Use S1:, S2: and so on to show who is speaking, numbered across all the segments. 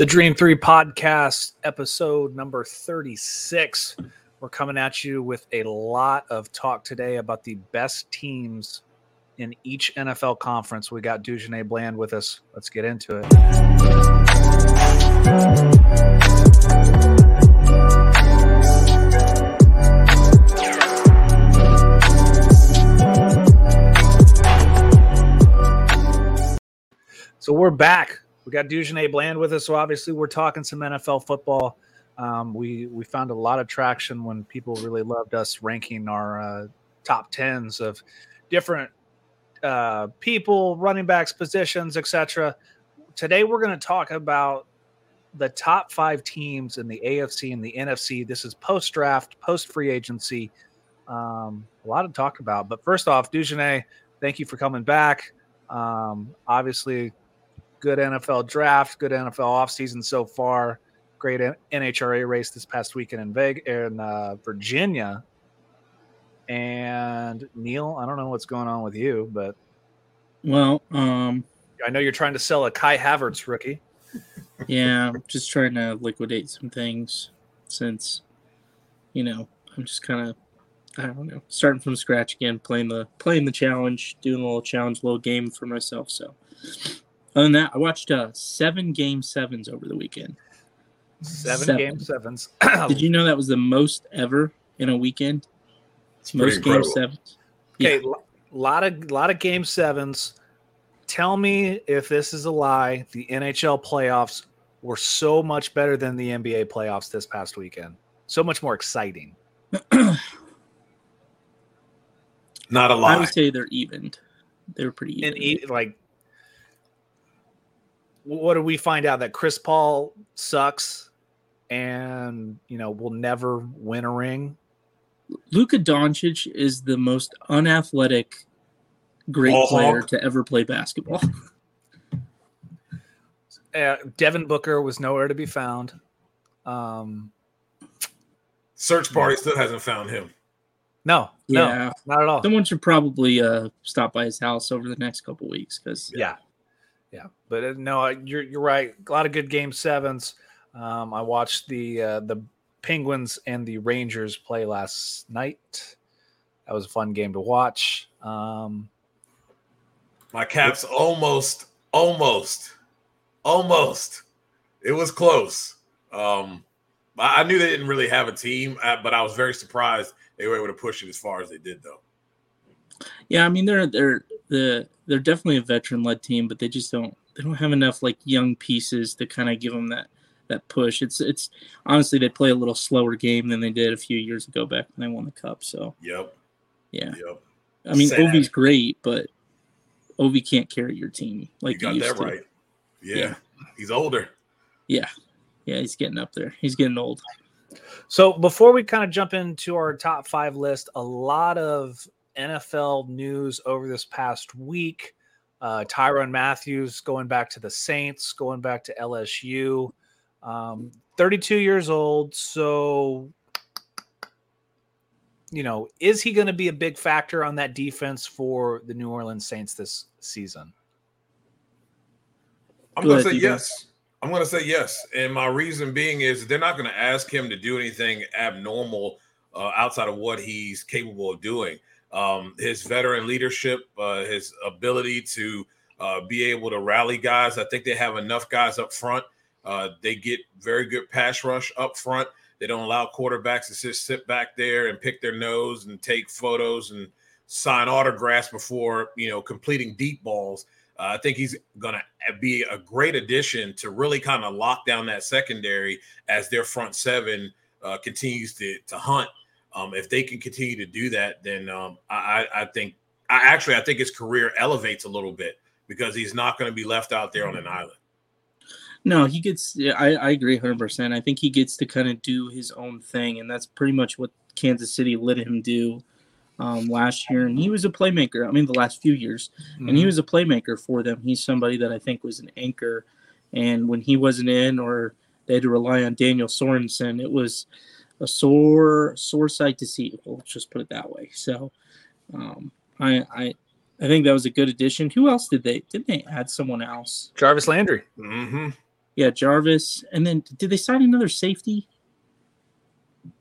S1: The Dream 3 podcast, episode number 36. We're coming at you with a lot of talk today about the best teams in each NFL conference. We got Dujunnea Bland with us. Let's get into it. So we're back. We got Dujunnea Bland with us. So obviously we're talking some NFL football. Um, we we found a lot of traction when people really loved us ranking our uh, top tens of different uh, people, running backs, positions, etc. Today we're going to talk about the top five teams in the AFC and the NFC. This is post draft, post free agency. Um, a lot to talk about. But first off, Dujunnea, thank you for coming back. Um, obviously, good NFL draft, good NFL offseason so far. Great NHRA race this past weekend in Vegas, in uh, Virginia. And Neil, I don't know what's going on with you, but
S2: well, um,
S1: I know you're trying to sell a Kai Havertz rookie.
S2: yeah, I'm just trying to liquidate some things since, you know, I'm just kind of, I don't know, starting from scratch again, playing the playing the challenge, doing a little challenge, little game for myself. So, other than that, I watched uh, seven game sevens over the weekend.
S1: Seven, seven. game sevens.
S2: Did you know that was the most ever in a weekend?
S3: It's most game sevens.
S1: Okay, yeah. lot of lot of game sevens. Tell me if this is a lie. The NHL playoffs were so much better than the NBA playoffs this past weekend. So much more exciting.
S3: Not a lie.
S2: I would say they're evened. They're pretty even.
S1: And e- like what do we find out that Chris Paul sucks and you know will never win a ring?
S2: Luka Doncic is the most unathletic great Ball player to ever play basketball.
S1: Uh, Devin Booker was nowhere to be found. Um,
S3: Search party still hasn't found him.
S1: No, yeah, no, not at all.
S2: Someone should probably uh, stop by his house over the next couple weeks because
S1: yeah, yeah, but uh, no, you're you're right. A lot of good game sevens. Um, I watched the uh, the Penguins and the Rangers play last night. That was a fun game to watch. Um,
S3: My Caps almost, almost, almost. It was close. Um, I knew they didn't really have a team, uh, but I was very surprised they were able to push it as far as they did, though.
S2: Yeah, I mean they're they're the they're definitely a veteran led team, but they just don't they don't have enough like young pieces to kind of give them that that push. It's it's honestly they play a little slower game than they did a few years ago back when they won the cup. So
S3: yep,
S2: yeah,
S3: yep.
S2: I mean Sad. Ovi's great, but Ovi can't carry your team like
S3: you got that to. right. Yeah. yeah, he's older.
S2: Yeah, yeah, he's getting up there. He's getting old.
S1: So before we kind of jump into our top five list, a lot of NFL news over this past week. Uh, Tyrann Mathieu going back to the Saints, going back to LSU. Um, 32 years old. So, you know, is he going to be a big factor on that defense for the New Orleans Saints this season?
S3: I'm going to say yes. I'm going to say yes. And my reason being is they're not going to ask him to do anything abnormal uh, outside of what he's capable of doing um, his veteran leadership, uh, his ability to uh, be able to rally guys. I think they have enough guys up front. Uh, they get very good pass rush up front. They don't allow quarterbacks to just sit back there and pick their nose and take photos and sign autographs before you know completing deep balls. Uh, I think he's going to be a great addition to really kind of lock down that secondary as their front seven uh, continues to to hunt um, if they can continue to do that, then um, I, I think I actually I think his career elevates a little bit because he's not going to be left out there on an island.
S2: No, he gets. I, I agree 100. percent I think he gets to kind of do his own thing, and that's pretty much what Kansas City let him do um, last year. And he was a playmaker. I mean, the last few years, mm-hmm. and he mm-hmm. was a playmaker for them. He's somebody that I think was an anchor. And when he wasn't in, or they had to rely on Daniel Sorensen, it was a sore sore sight to see. We'll just put it that way. So, um, I I I think that was a good addition. Who else did they did they add someone else?
S1: Jarvis Landry.
S3: Mm-hmm.
S2: Yeah, Jarvis, and then did they sign another safety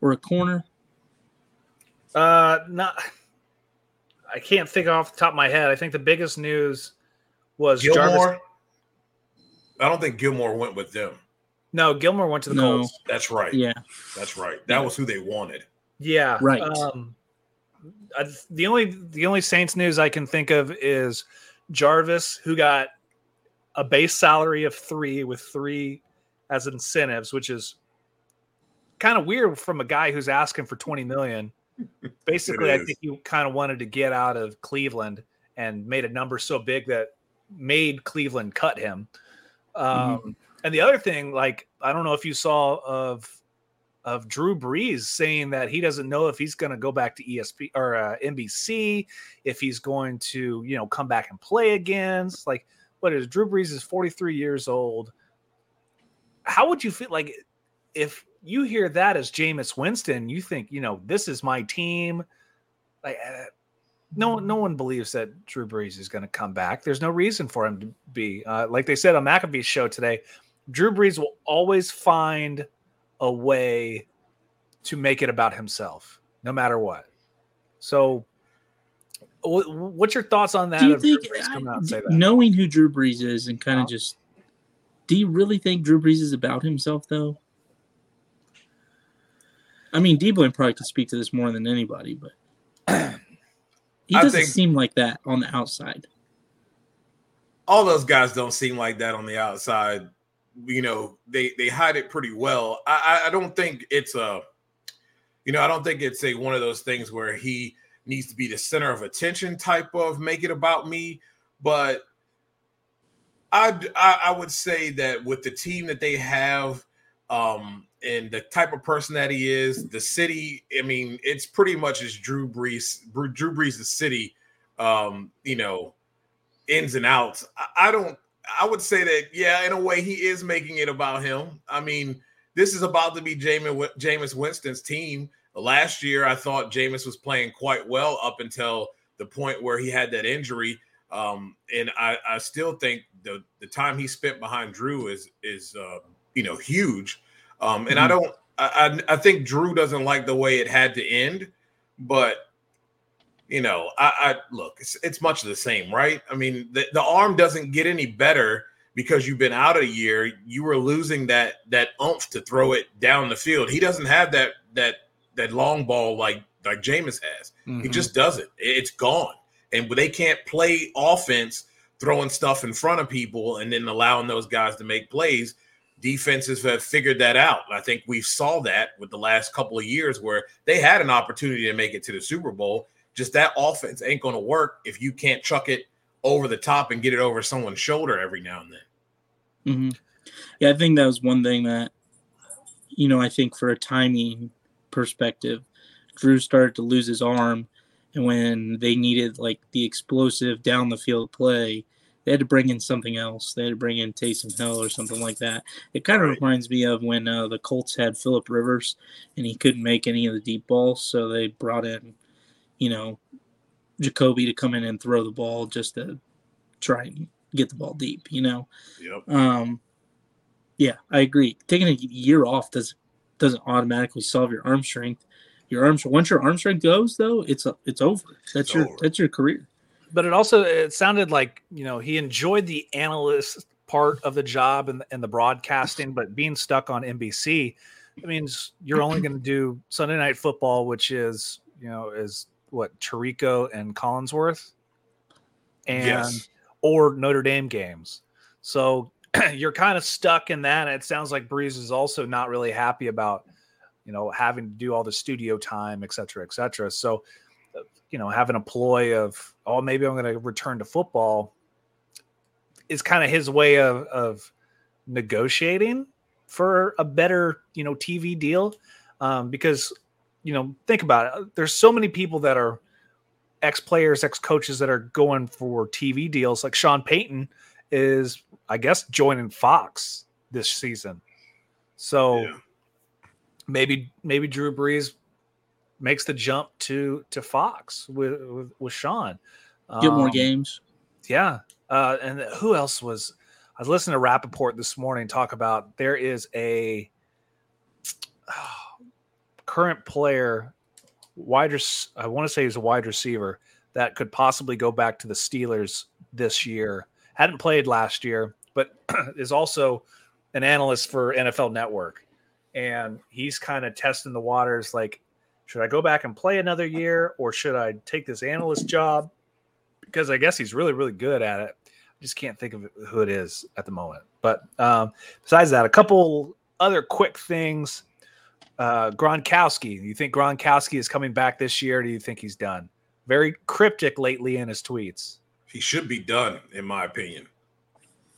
S2: or a corner?
S1: Uh, not. I can't think off the top of my head. I think the biggest news was
S3: Gilmore.
S1: Jarvis.
S3: I don't think Gilmore went with them.
S1: No, Gilmore went to the
S2: No.
S1: Colts.
S3: That's right.
S2: Yeah,
S3: That's right. That was who they wanted.
S1: Yeah,
S2: Right.
S1: Um, I, the only the only Saints news I can think of is Jarvis, who got a base salary of three with three as incentives, which is kind of weird from a guy who's asking for twenty million. Basically, I think he kind of wanted to get out of Cleveland and made a number so big that made Cleveland cut him. Um, And the other thing, like I don't know if you saw of of Drew Brees saying that he doesn't know if he's going to go back to ESP or uh, NBC, if he's going to, you know, come back and play again. It's like, what is Drew Brees is 43 years old. How would you feel like if you hear that as Jameis Winston, you think, you know, this is my team. Like, uh, no, no one believes that Drew Brees is going to come back. There's no reason for him to be. Uh, like they said on McAfee's show today, Drew Brees will always find a way to make it about himself, no matter what. So, wh- what's your thoughts on that?
S2: do you
S1: of Drew
S2: think,
S1: Brees coming out and
S2: I-
S1: say that?
S2: knowing who Drew Brees is and kind of
S1: Uh-huh.
S2: just, do you really think Drew Brees is about himself though? I mean, D Boy probably could speak to this more than anybody, but he doesn't
S3: think-
S2: seem like that on the outside.
S3: all those guys don't seem like that on the outside. You know, they they hide it pretty well. I I- don't think it's a, you know, I don't think it's a one of those things where he needs to be the center of attention type of make it about me. But I I, would say that with the team that they have, um, and the type of person that he is, the city. I mean, it's pretty much as Drew Brees, Drew Brees, the city. Um, you know, ins and outs. I, I don't. I would say that yeah, in a way, he is making it about him. I mean, this is about to be Jameis, Jameis Winston's team. Last year, I thought Jameis was playing quite well up until the point where he had that injury. Um, and I, I still think the the time he spent behind Drew is is uh, you know huge. Um, and I don't. I, I I think Drew doesn't like the way it had to end, but you know, I, I look, it's, it's much the same, right? I mean, the, the arm doesn't get any better because you've been out a year. You were losing that that oomph to throw it down the field. He doesn't have that that that long ball like like Jameis has. He
S1: Mhm.
S3: just doesn't. It's gone. And they can't play offense throwing stuff in front of people and then allowing those guys to make plays. Defenses have figured that out. I think we saw that with the last couple of years where they had an opportunity to make it to the Super Bowl. Just that offense ain't going to work if you can't chuck it over the top and get it over someone's shoulder every now and then.
S2: hmm Yeah, I think that was one thing that, you know, I think for a timing perspective, Drew started to lose his arm, and when they needed like the explosive down the field play, they had to bring in something else. They had to bring in Taysom Hill or something like that. It kind of reminds me of when uh, the Colts had Philip Rivers and he couldn't make any of the deep balls, so they brought in, you know, Jacoby to come in and throw the ball just to try and get the ball deep. You know.
S3: Yep.
S2: Um, yeah, I agree. Taking a year off does doesn't automatically solve your arm strength. Your arm once your arm strength goes though, it's it's over. That's
S3: It's
S2: your
S3: over.
S2: that's your career.
S1: but it also it sounded like you know he enjoyed the analyst part of the job and, and the broadcasting but being stuck on nbc it means you're only going to do sunday night football which is you know is what Tirico and collinsworth and
S3: Yes.
S1: or notre dame games so you're kind of stuck in that it sounds like Brees is also not really happy about you know having to do all the studio time et cetera et cetera so you know, having a ploy of, oh, maybe I'm going to return to football is kind of his way of, of negotiating for a better, you know, TV deal. Um, because, you know, think about it. There's so many people that are ex players, ex coaches that are going for TV deals. Like Sean Payton is, I guess, joining Fox this season. So
S3: Yeah.
S1: maybe, maybe Drew Brees makes the jump to to Fox with with, with Sean.
S2: Get more
S1: Um,
S2: games.
S1: Yeah. Uh, and who else was? I was listening to Rapoport this morning talk about there is a oh, current player, wide. I want to say he's a wide receiver that could possibly go back to the Steelers this year. Hadn't played last year, but is also an analyst for NFL Network. And he's kind of testing the waters like, should I go back and play another year or should I take this analyst job? Because I guess he's really, really good at it. I just can't think of who it is at the moment. But um, besides that, a couple other quick things. Uh, Gronkowski, you think Gronkowski is coming back this year? do you think he's done? Very cryptic lately in his tweets.
S3: He should be done, in my opinion.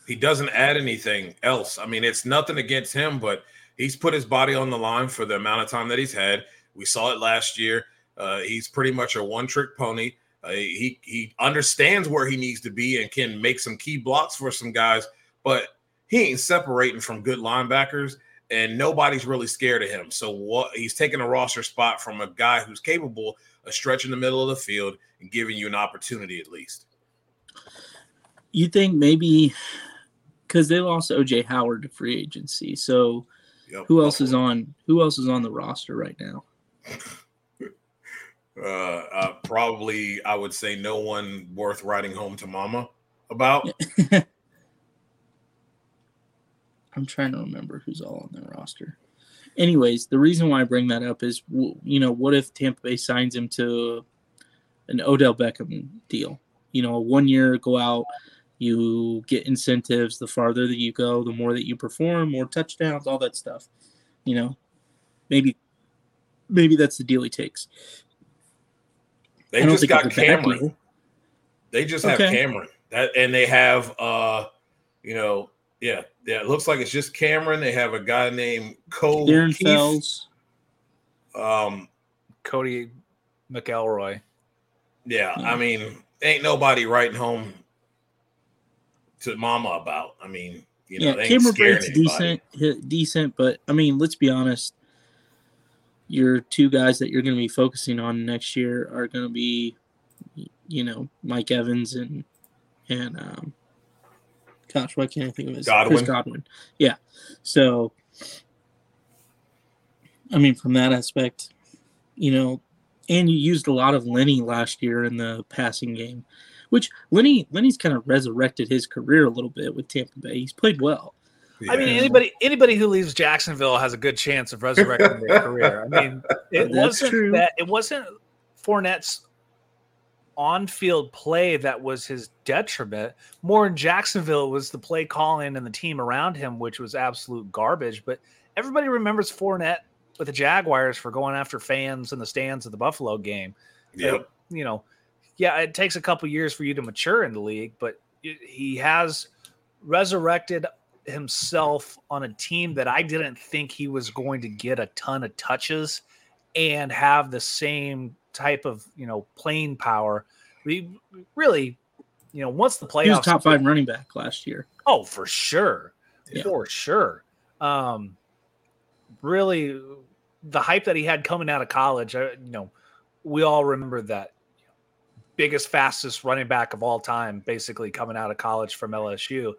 S3: He doesn't add anything else. I mean, it's nothing against him, but he's put his body on the line for the amount of time that he's had. We saw it last year. Uh, he's pretty much a one-trick pony. Uh, he he understands where he needs to be and can make some key blocks for some guys, but he ain't separating from good linebackers, and nobody's really scared of him. So what he's taking a roster spot from a guy who's capable of stretching the middle of the field and giving you an opportunity at least.
S2: You think maybe because they lost OJ Howard to free agency, so yep. who else is on? Who else is on the roster right now?
S3: uh, uh, probably I would say no one worth writing home to mama about.
S2: I'm trying to remember who's all on the roster. Anyways, the reason why I bring that up is, you know, what if Tampa Bay signs him to an Odell Beckham deal? You know, one year go out, you get incentives. The farther that you go, the more that you perform, more touchdowns, all that stuff. You know, maybe, maybe that's the deal he takes.
S3: They just got Cameron. They just have okay. Cameron. That and they have uh you know, yeah, yeah, it looks like it's just Cameron. They have a guy named Cole Darren Fells. Um
S1: Codey McElroy.
S3: Yeah, I mean, ain't nobody writing home to mama about. I mean, you know, yeah, Cameron Brate's
S2: decent, decent, but I mean, let's be honest your two guys that you're going to be focusing on next year are going to be, you know, Mike Evans and and um, gosh, why can't I think of his
S3: Godwin? Chris
S2: Godwin. Yeah. So, I mean, from that aspect, you know, and you used a lot of Lenny last year in the passing game, which Lenny Lenny's kind of resurrected his career a little bit with Tampa Bay. He's played well.
S1: Yeah. I mean, anybody anybody who leaves Jacksonville has a good chance of resurrecting their career. I mean, it That's wasn't true. that it wasn't Fournette's on-field play that was his detriment. More in Jacksonville was the play calling and the team around him, which was absolute garbage. But everybody remembers Fournette with the Jaguars for going after fans in the stands of the Buffalo game.
S3: Yeah,
S1: you know, yeah, it takes a couple years for you to mature in the league, but he has resurrected himself on a team that I didn't think he was going to get a ton of touches and have the same type of you know playing power. We really, you know, once the playoffs, he was
S2: top five running back last year.
S1: Oh, for sure, yeah. for sure. Um, really, the hype that he had coming out of college, you know, we all remember that biggest, fastest running back of all time, basically coming out of college from LSU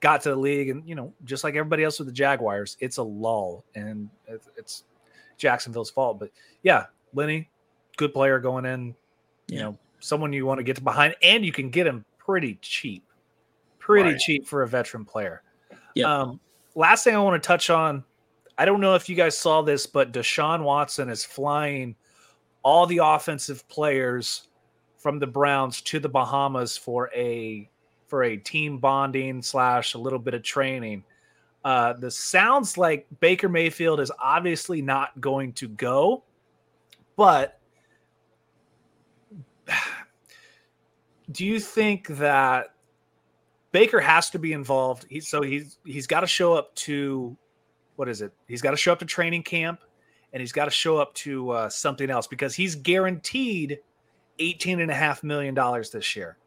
S1: got to the league, and you know, just like everybody else with the Jaguars, it's a lull, and it's Jacksonville's fault. But yeah, Lenny, good player going in. You yeah. know, someone you want to get to behind, and you can get him pretty cheap, pretty right. cheap for a veteran player. Yeah. Um, last thing I want to touch on, I don't know if you guys saw this, but Deshaun Watson is flying all the offensive players from the Browns to the Bahamas for a for a team bonding slash a little bit of training. Uh, this sounds like Baker Mayfield is obviously not going to go, but do you think that Baker has to be involved? He, so he's he's got to show up to what is it? He's got to show up to training camp, and he's got to show up to uh, something else because he's guaranteed eighteen and a half million dollars this year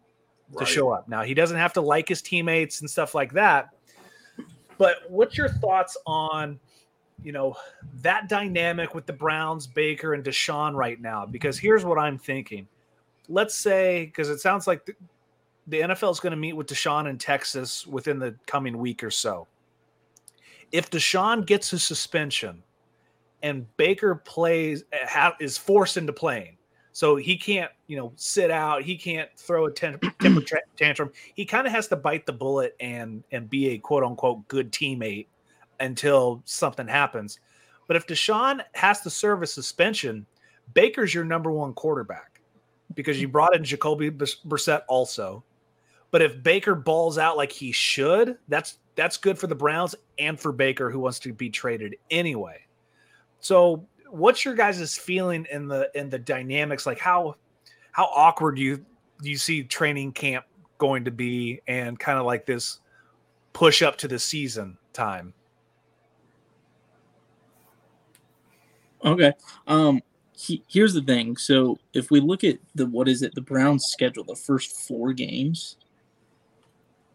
S1: right. to show up. Now he doesn't have to like his teammates and stuff like that. But what's your thoughts on, you know, that dynamic with the Browns, Baker, and Deshaun right now? Because here's what I'm thinking. Let's say, because it sounds like the, the NFL is going to meet with Deshaun in Texas within the coming week or so. If Deshaun gets his suspension and Baker plays eh, ha, is forced into playing, so he can't, you know, sit out. He can't throw a temper tantrum. He kind of has to bite the bullet and and be a quote unquote good teammate until something happens. But if Deshaun has to serve a suspension, Baker's your number one quarterback because you brought in Jacoby Brissett also. But if Baker balls out like he should, that's that's good for the Browns and for Baker who wants to be traded anyway. So what's your guys' feeling in the in the dynamics? Like how how awkward do you do you see training camp going to be and kind of like this push up to the season time?
S2: Okay. Um he, here's the thing. So if we look at the what is it, the Browns schedule, the first four games,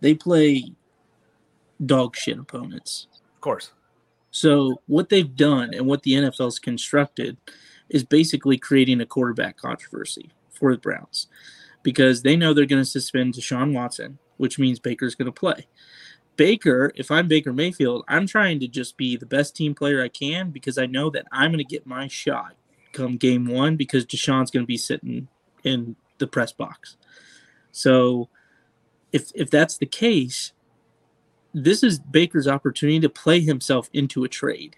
S2: they play dog shit opponents.
S1: Of course.
S2: So what they've done and what the NFL's constructed is basically creating a quarterback controversy for the Browns because they know they're going to suspend Deshaun Watson, which means Baker's going to play. Baker, if I'm Baker Mayfield, I'm trying to just be the best team player I can because I know that I'm going to get my shot come game one because Deshaun's going to be sitting in the press box. So if if that's the case, this is Baker's opportunity to play himself into a trade,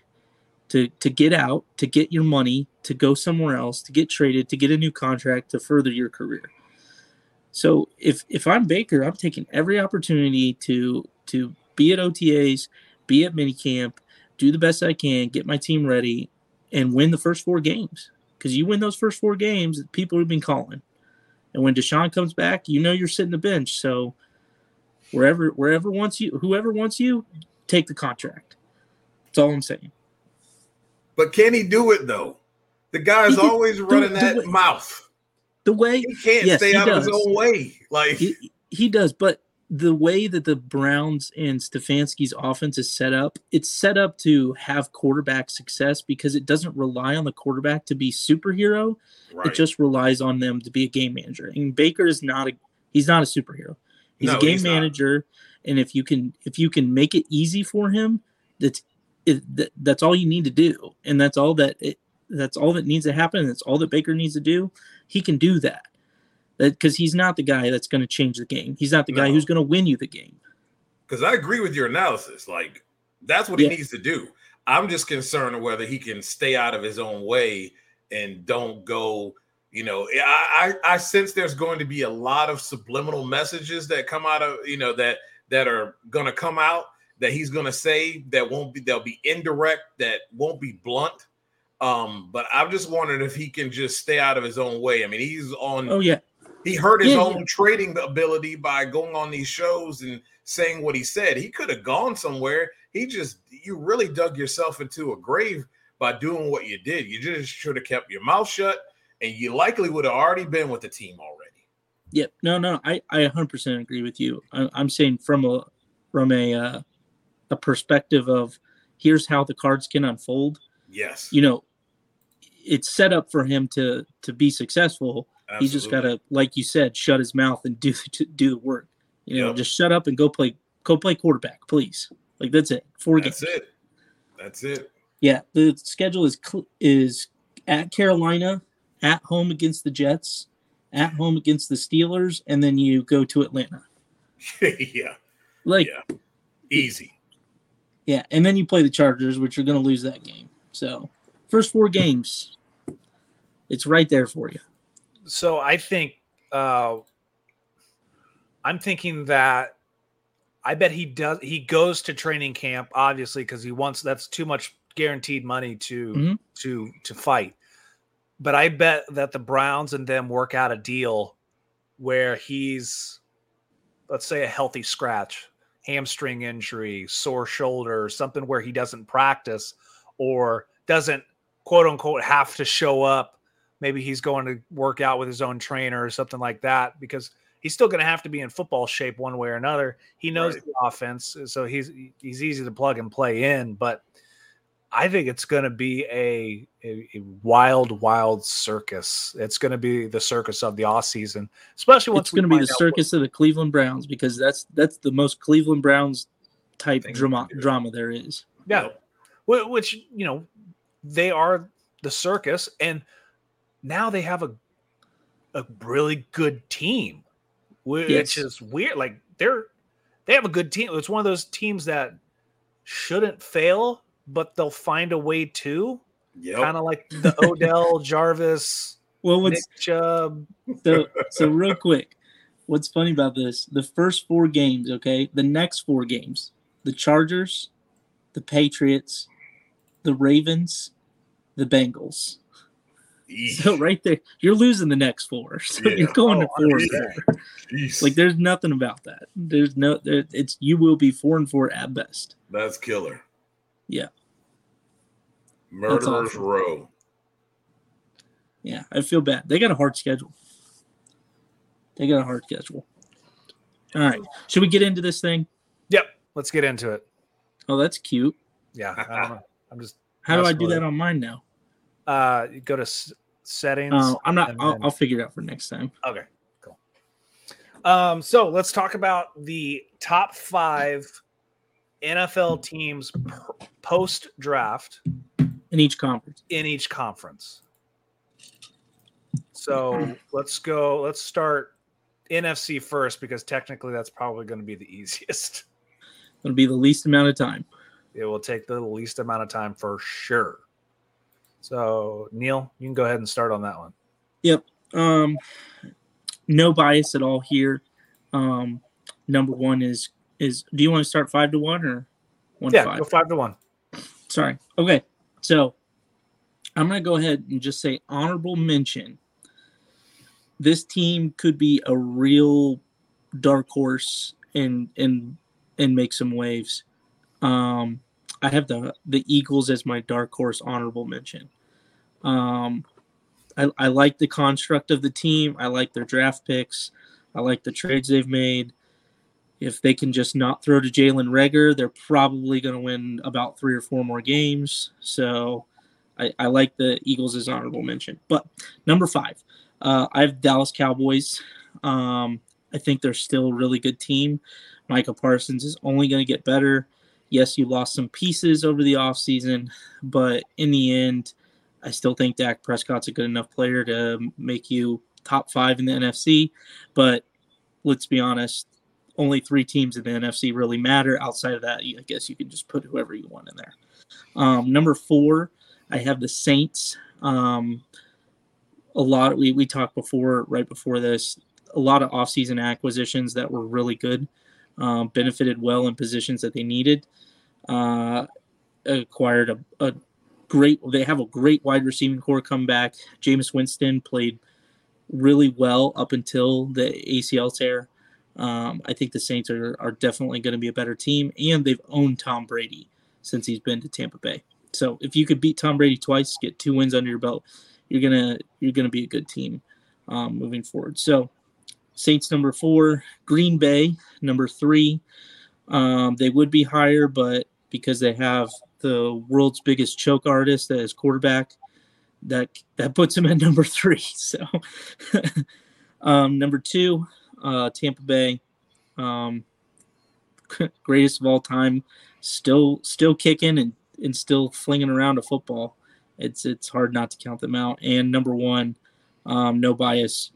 S2: to to get out, to get your money, to go somewhere else, to get traded, to get a new contract, to further your career. So if if I'm Baker, I'm taking every opportunity to to be at OTAs, be at minicamp, do the best I can, get my team ready, and win the first four games. Because you win those first four games, people have been calling. And when Deshaun comes back, you know you're sitting the bench. So wherever wherever wants you, whoever wants you, take the contract. That's all I'm saying.
S3: But can he do it though? The guy's can, always running the, that way, mouth.
S2: The way
S3: he can't yes, stay he out does. of his own way. Like
S2: he, he does, but the way that the Browns and Stefanski's offense is set up, it's set up to have quarterback success because it doesn't rely on the quarterback to be superhero. Right. It just relies on them to be a game manager. And Baker is not a he's not a superhero. He's no, a game he's manager, not. and if you can if you can make it easy for him, that's it, that, that's all you need to do, and that's all that it, that's all that needs to happen. And that's all that Baker needs to do. He can do that because he's not the guy that's going to change the game. He's not the no. guy who's going to win you the game.
S3: Because I agree with your analysis. Like that's what yeah. he needs to do. I'm just concerned whether he can stay out of his own way and don't go you know I, I, I sense there's going to be a lot of subliminal messages that come out of you know that that are going to come out that he's going to say that won't be they'll be indirect that won't be blunt um but i'm just wondering if he can just stay out of his own way i mean he's on
S2: oh yeah
S3: he hurt his yeah, own yeah. trading ability by going on these shows and saying what he said he could have gone somewhere he just you really dug yourself into a grave by doing what you did you just should have kept your mouth shut and you likely would have already been with the team already.
S2: Yep. No, no, I, I 100% agree with you. I, am saying from a from a uh, a perspective of here's how the cards can unfold.
S3: Yes.
S2: You know, it's set up for him to to be successful. Absolutely. He's just got to, like you said, shut his mouth and do do the work. You yep. know, just shut up and go play go play quarterback, please. Like that's it. Four
S3: that's games. That's it. That's it.
S2: Yeah, the schedule is is at Carolina, at home against the Jets, at home against the Steelers, and then you go to Atlanta.
S3: yeah.
S2: Like
S3: yeah. easy.
S2: Yeah, and then you play the Chargers, which are going to lose that game. So, first four games, it's right there for you.
S1: So I think uh, I'm thinking that I bet he does. He goes to training camp obviously because he wants. That's too much guaranteed money to mm-hmm. to to fight but I bet that the Browns and them work out a deal where he's, let's say, a healthy scratch, hamstring injury, sore shoulder, something where he doesn't practice or doesn't quote unquote have to show up. Maybe he's going to work out with his own trainer or something like that because he's still going to have to be in football shape one way or another. He knows right. the offense, uh, so he's he's easy to plug and play in, but I think it's going to be a, a, a wild, wild circus. It's going to be the circus of the off season, especially once
S2: it's going to be the circus what, of the Cleveland Browns because that's that's the most Cleveland Browns type drama drama there is.
S1: Yeah, which you know they are the circus, and now they have a a really good team, which yes. is weird. Like they're they have a good team. It's one of those teams that shouldn't fail, but they'll find a way to. Yep. Kind of like the Odell Jarvis.
S2: Well, what's Nick Chubb. So, so real quick, what's funny about this? The first four games, okay, the next four games, the Chargers, the Patriots, the Ravens, the Bengals. Eesh. So right there, you're losing the next four. So yeah. you're going oh, to four. Yeah. Like there's nothing about that. There's no. There, it's you will be four and four at best.
S3: That's killer.
S2: Yeah.
S3: Murderers Row.
S2: Yeah, I feel bad. They got a hard schedule. They got a hard schedule. All right. Should we get into this thing?
S1: Yep. Let's get into it.
S2: Oh, that's cute.
S1: Yeah. I don't know. I'm just.
S2: How do I do that on mine now?
S1: Uh, you go to s- settings.
S2: Oh, I'm not. I'll, then... I'll figure it out for next time.
S1: Okay. Cool. Um. So let's talk about the top five NFL teams post draft
S2: in each conference.
S1: In each conference. So let's go. Let's start NFC first because technically that's probably going to be the easiest.
S2: It'll be the least amount of time.
S1: It will take the least amount of time for sure. So Neil, you can go ahead and start on that one.
S2: Yep. Um, no bias at all here. Um, number one is is do you want to start five to one or
S1: one yeah, to five? go five to one.
S2: Sorry. Okay. So I'm gonna go ahead and just say honorable mention. This team could be a real dark horse and and and make some waves. Um, I have the the Eagles as my dark horse honorable mention. Um, I, I like the construct of the team. I like their draft picks. I like the trades they've made. If they can just not throw to Jalen Reagor, they're probably going to win about three or four more games. So I, I, like the Eagles as honorable mention. But number five, uh, I have Dallas Cowboys. Um, I think they're still a really good team. Micah Parsons is only going to get better. Yes, you lost some pieces over the offseason, but in the end, I still think Dak Prescott's a good enough player to make you top five in the NFC. But let's be honest, only three teams in the NFC really matter. Outside of that, I guess you can just put whoever you want in there. Um, number four, I have the Saints. Um, a lot we we talked before, right before this, a lot of offseason acquisitions that were really good, um, benefited well in positions that they needed. Uh, acquired a, a great. They have a great wide receiving core come back. Jameis Winston played really well up until the ACL tear. Um, I think the Saints are, are definitely going to be a better team, and they've owned Tom Brady since he's been to Tampa Bay. So if you could beat Tom Brady twice, get two wins under your belt, you're gonna you're gonna be a good team um, moving forward. So Saints number four, Green Bay number three. Um, they would be higher, but because they have the world's biggest choke artist as quarterback, that that puts him at number three. So um, number two, uh, Tampa Bay, um, greatest of all time, still still kicking and, and still flinging around a football. It's it's hard not to count them out. And number one, um, no bias,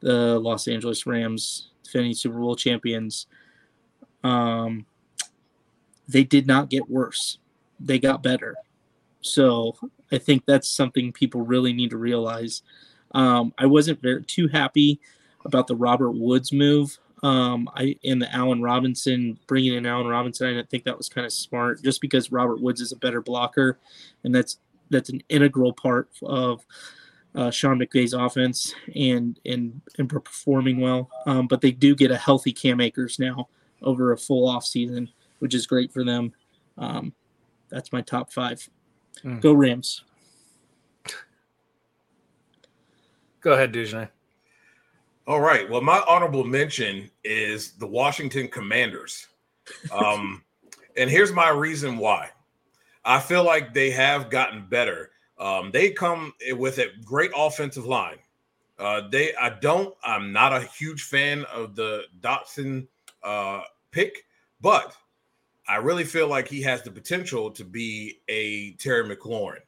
S2: the Los Angeles Rams, defending Super Bowl champions. Um, they did not get worse; they got better. So I think that's something people really need to realize. Um, I wasn't very too happy about the Robert Woods move. Um, I in the Allen Robinson bringing in Allen Robinson, I didn't think that was kind of smart, just because Robert Woods is a better blocker, and that's that's an integral part of uh, Sean McVay's offense and and and performing well. Um, but they do get a healthy Cam Akers now over a full off season, which is great for them. Um, that's my top five. Mm. Go Rams.
S1: Go ahead, Dujane.
S3: All right. Well, my honorable mention is the Washington Commanders. Um, and here's my reason why. I feel like they have gotten better. Um, they come with a great offensive line. Uh, they, I don't, I'm not a huge fan of the Dotson uh, pick, but I really feel like he has the potential to be a Terry McLaurin.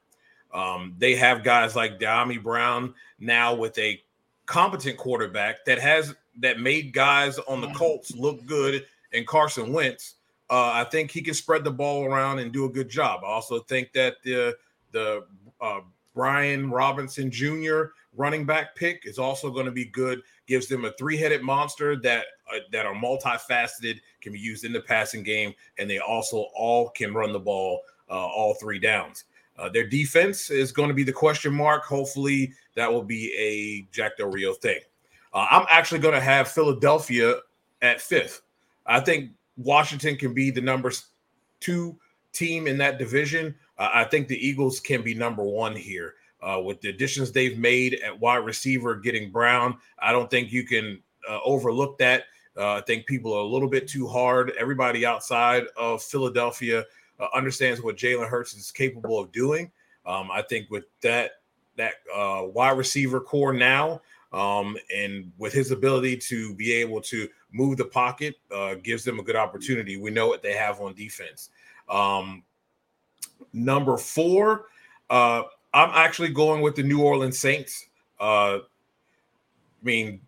S3: Um, they have guys like Dyami Brown now with a competent quarterback that has that made guys on the Colts look good and Carson Wentz. Uh, I think he can spread the ball around and do a good job. I also think that the the uh, Brian Robinson Jr. running back pick is also going to be good. Gives them a three-headed monster that uh, that are multifaceted, can be used in the passing game, and they also all can run the ball uh, all three downs. Uh, their defense is going to be the question mark. Hopefully, that will be a Jack Del Rio thing. Uh, I'm actually going to have Philadelphia at fifth. I think Washington can be the number two team in that division. I think the Eagles can be number one here. Uh, with the additions they've made at wide receiver, getting Brown, I don't think you can uh, overlook that. Uh, I think people are a little bit too hard. Everybody outside of Philadelphia uh, understands what Jalen Hurts is capable of doing. Um, I think with that that uh, wide receiver core now, um, and with his ability to be able to move the pocket, gives them a good opportunity. We know what they have on defense. Um, number four, uh, I'm actually going with the New Orleans Saints. Uh, I mean,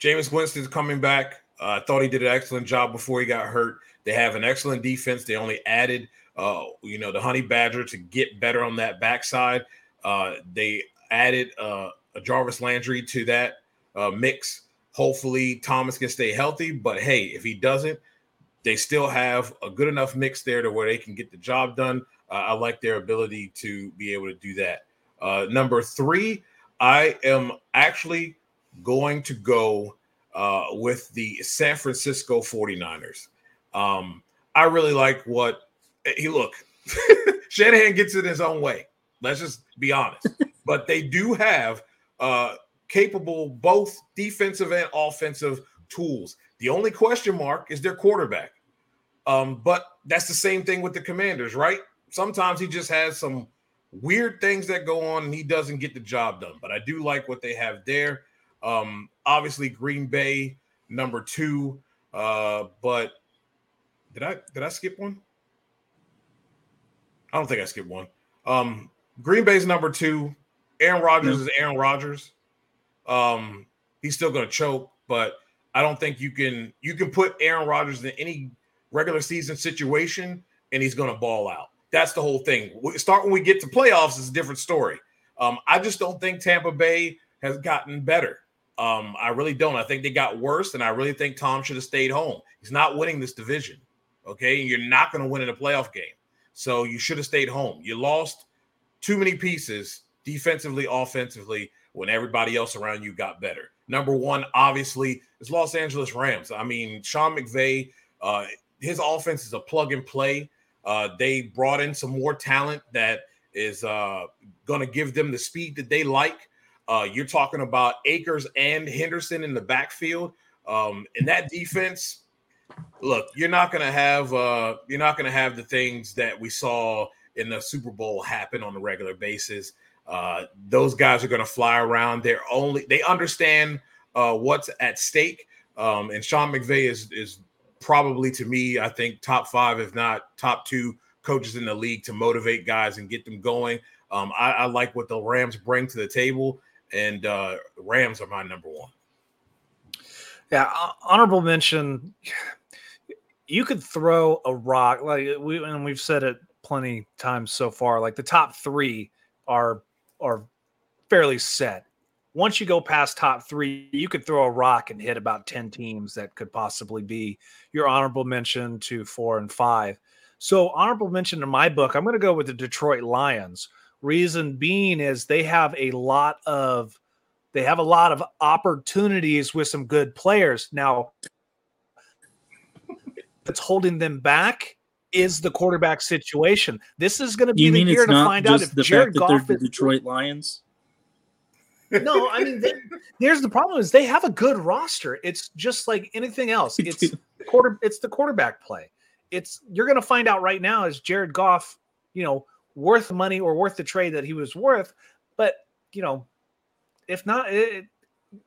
S3: Jameis Winston's coming back. Uh, I thought he did an excellent job before he got hurt. They have an excellent defense. They only added, uh, you know, the Honey Badger to get better on that backside. Uh, they added uh, a Jarvis Landry to that uh, mix. Hopefully, Thomas can stay healthy. But hey, if he doesn't, they still have a good enough mix there to where they can get the job done. Uh, I like their ability to be able to do that. Uh, number three, I am actually going to go uh, with the San Francisco 49ers. Um, I really like what he look. Shanahan gets it his own way. Let's just be honest. but they do have uh, capable both defensive and offensive tools. The only question mark is their quarterback. Um, but that's the same thing with the commanders, right? Sometimes he just has some weird things that go on and he doesn't get the job done. But I do like what they have there. Um, obviously, Green Bay, number two. Uh, but did I did I skip one? I don't think I skipped one. Um, Green Bay's number two. Aaron Rodgers is Aaron Rodgers. Um, he's still going to choke, but I don't think you can you can put Aaron Rodgers in any regular season situation and he's going to ball out. That's the whole thing. We start when we get to playoffs is a different story. Um, I just don't think Tampa Bay has gotten better. Um, I really don't. I think they got worse, and I really think Tom should have stayed home. He's not winning this division. Okay, you're not going to win in a playoff game, so you should have stayed home. You lost too many pieces defensively, offensively, when everybody else around you got better. Number one, obviously, is Los Angeles Rams. I mean, Sean McVay, uh, his offense is a plug and play. Uh, they brought in some more talent that is uh, going to give them the speed that they like. Uh, you're talking about Akers and Henderson in the backfield. Um, and that defense, look, you're not going to have uh, you're not going to have the things that we saw in the Super Bowl happen on a regular basis. Uh, those guys are going to fly around. They're only they understand uh, what's at stake. Um, and Sean McVay is is probably to me, I think top five, if not top two coaches in the league to motivate guys and get them going. Um, I, I, like what the Rams bring to the table, and uh, Rams are my number one.
S1: Yeah, honorable mention. You could throw a rock like we and we've said it plenty times so far. Like the top three are are fairly set. Once you go past top three, you could throw a rock and hit about 10 teams that could possibly be your honorable mention to four and five. So, honorable mention in my book, I'm going to go with the Detroit Lions. Reason being is they have a lot of they have a lot of opportunities with some good players. Now, that's holding them back is the quarterback situation. This is going to be
S2: you
S1: the year to find out if Jared
S2: Goff the Detroit Lions.
S1: No, I mean, they, here's the problem: is they have a good roster. It's just like anything else. It's quarter. It's the quarterback play. It's you're going to find out right now is Jared Goff you know, worth money or worth the trade that he was worth. But you know, if not, it,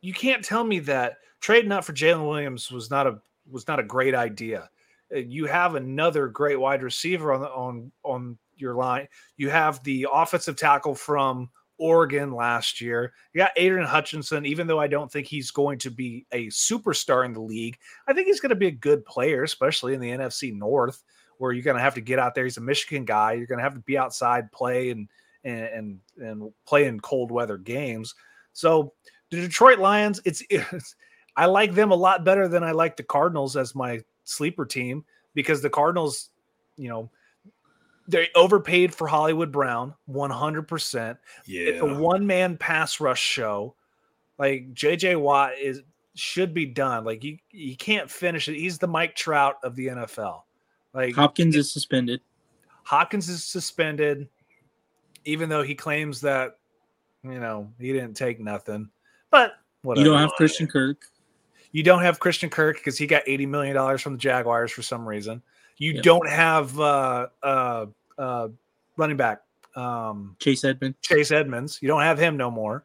S1: you can't tell me that trading up for Jalen Williams was not a was not a great idea. Uh, you have another great wide receiver on the on on your line. You have the offensive tackle from Oregon last year. You got Adrian Hutchinson, even though I don't think he's going to be a superstar in the league, I think he's going to be a good player, especially in the NFC North, where you're going to have to get out there. He's a Michigan guy. You're going to have to be outside, play, and and and, play in cold weather games. So the Detroit Lions, it's, it's I like them a lot better than I like the Cardinals as my sleeper team because the Cardinals, you know, they overpaid for Hollywood Brown 100%.
S3: Yeah.
S1: It's a one man pass rush show. Like JJ Watt is should be done. Like you you can't finish it. He's the Mike Trout of the NFL. Like
S2: Hopkins is suspended.
S1: Hopkins is suspended, even though he claims that you know he didn't take nothing. But whatever.
S2: You don't have Christian Kirk.
S1: You don't have Christian Kirk because he got eighty million dollars from the Jaguars for some reason. You
S2: Yep.
S1: don't have uh, uh, uh, running back um,
S2: Chase Edmonds.
S1: Chase Edmonds. You don't have him no more.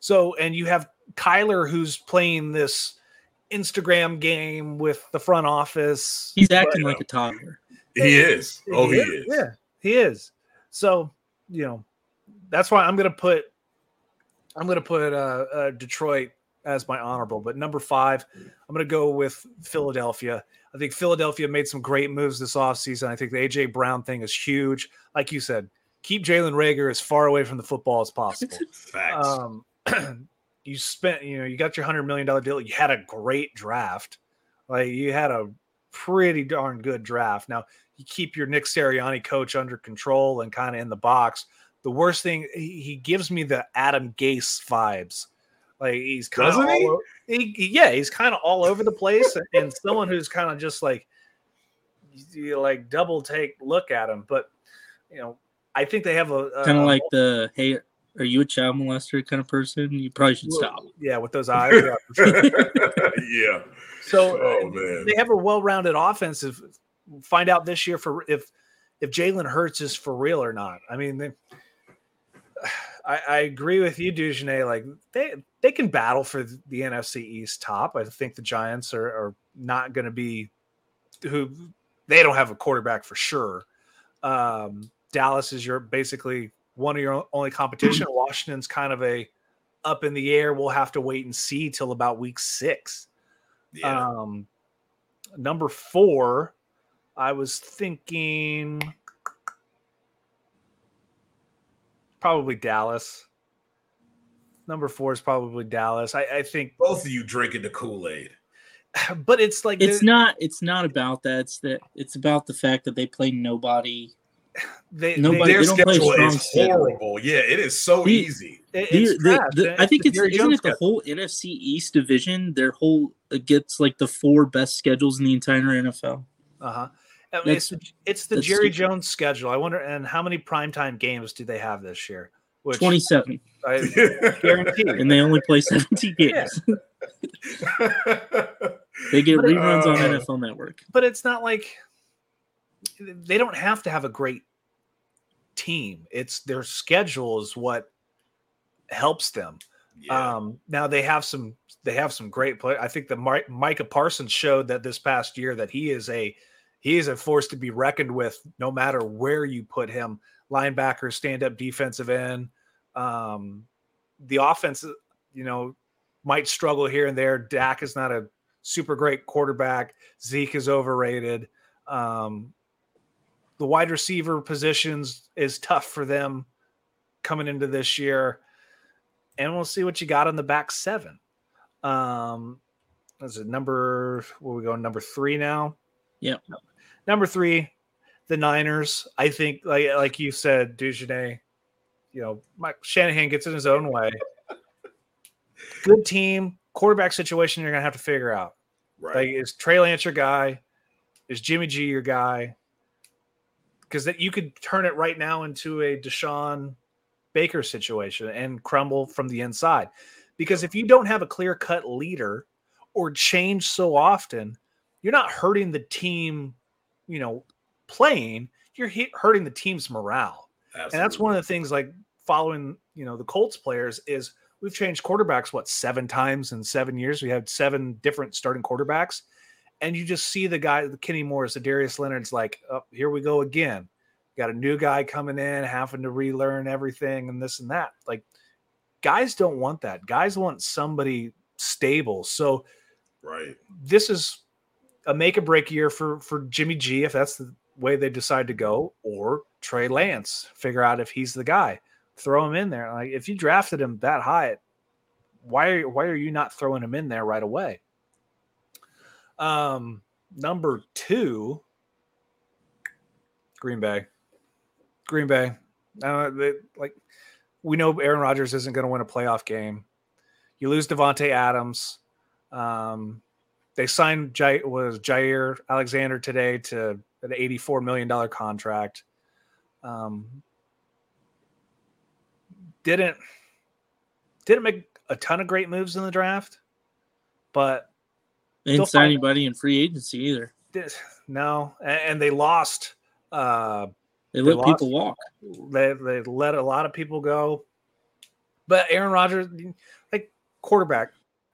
S1: So, and you have Kyler who's playing this Instagram game with the front office.
S2: He's acting like a toddler.
S3: He is. Oh, he
S1: Yeah,
S3: is.
S1: Yeah, he is. So, you know, that's why I'm going to put I'm going to put uh, uh, Detroit as my honorable. But number five, I'm going to go with Philadelphia. I think Philadelphia made some great moves this offseason. I think the AJ Brown thing is huge. Like you said, keep Jalen Reagor as far away from the football as possible.
S3: Facts.
S1: Um, you spent, you know, you got your hundred million dollar deal. You had a great draft. Like you had a pretty darn good draft. Now you keep your Nick Sirianni coach under control and kind of in the box. The worst thing, he, he gives me the Adam Gase vibes. Like he's kind of
S3: he?
S1: all he- he- yeah, he's kind of all over the place, and- and someone who's kind of just like you like double take look at him. But you know, I think they have a, a
S2: Kind of like the hey, are you a child molester kind of person? You probably should stop.
S1: Yeah, with those eyes. yeah,
S3: yeah.
S1: So
S3: Oh, man.
S1: they have a well-rounded offensive. Find out this year for if if Jalen Hurts is for real or not. I mean, they, I, I agree with you, Dujunnea. Like they they can battle for the NFC East top. I think the Giants are, are not going to be who they don't have a quarterback for sure. Um, Dallas is your basically one of your only competition. Washington's kind of a up in the air. We'll have to wait and see till about week six.
S3: Yeah.
S1: Um, number four, I was thinking probably Dallas. Number four is probably Dallas. I, I think,
S3: Both of you drinking the Kool Aid.
S1: but it's like
S2: It's not. It's not about that. It's that. It's about the fact that they play nobody.
S1: they,
S2: nobody-
S3: Their
S2: they don't
S3: schedule
S2: strong
S3: is
S2: schedule.
S3: horrible. Yeah, it is so
S2: The-
S3: easy.
S1: they, it-
S2: The- the- the- I think it's
S1: Jerry
S2: isn't
S1: Jones
S2: it the
S1: schedule.
S2: whole NFC East division. Their whole it gets like the four best schedules in the entire NFL.
S1: Uh-huh. I mean, it's, it's the Jerry
S2: stupid.
S1: Jones schedule. I wonder, and how many primetime games do they have this year? Which
S2: Twenty-seven,
S1: I guarantee.
S2: and they only play seventeen
S1: Yeah.
S2: games. They get
S1: But it-
S2: reruns on
S3: Uh,
S2: NFL Network.
S1: but it's not like they don't have to have a great team. It's their schedule is what helps them.
S3: yeah.
S1: Um, now they have some they have some great play. I think the Mi- Micah Parsons showed that this past year that he is a he is a force to be reckoned with no matter where you put him. Linebacker, stand up defensive end. Um, the offense, you know, might struggle here and there. Dak is not a super great quarterback. Zeke is overrated. Um, the wide receiver positions is tough for them coming into this year and we'll see what you got on the back seven. Um, is it number? Where we going? Number three now.
S2: Yep.
S1: Number three, the Niners. I think, like like you said, Dujunnea. You know, Mike Shanahan gets in his own way. Good team, quarterback situation. You're gonna have to figure out. Like,
S3: right.
S1: is Trey Lance your guy? Is Jimmy G your guy? Because that you could turn it right now into a Deshaun Baker situation and crumble from the inside. Because if you don't have a clear cut leader or change so often, you're not hurting the team, you know, playing. you're hurting the team's morale.
S3: Absolutely.
S1: And that's one of the things like following, you know, the Colts players is we've changed quarterbacks what seven times in seven years. We had seven different starting quarterbacks, and you just see the guy, the Kenny Morris, the Darius Leonard's like, oh, here we go again. Got a new guy coming in, having to relearn everything and this and that. Like, guys don't want that. Guys want somebody stable. So,
S3: right.
S1: This is a make or break year for for Jimmy G if that's the way they decide to go, or Trey Lance. Figure out if he's the guy. Throw him in there. Like if you drafted him that high, why are why are you not throwing him in there right away? Um, number two, Green Bay. Green Bay. Uh, they, like we know Aaron Rodgers isn't going to win a playoff game. You lose Davante Adams. Um, they signed J- was Jaire Alexander today to an eighty-four million dollar contract. Um, didn't didn't make a ton of great moves in the draft, but
S2: didn't sign anybody in free agency either.
S1: No, and, and they lost. Uh,
S2: they let they lost, people walk.
S1: They they let a lot of people go, but Aaron Rodgers, like quarterback,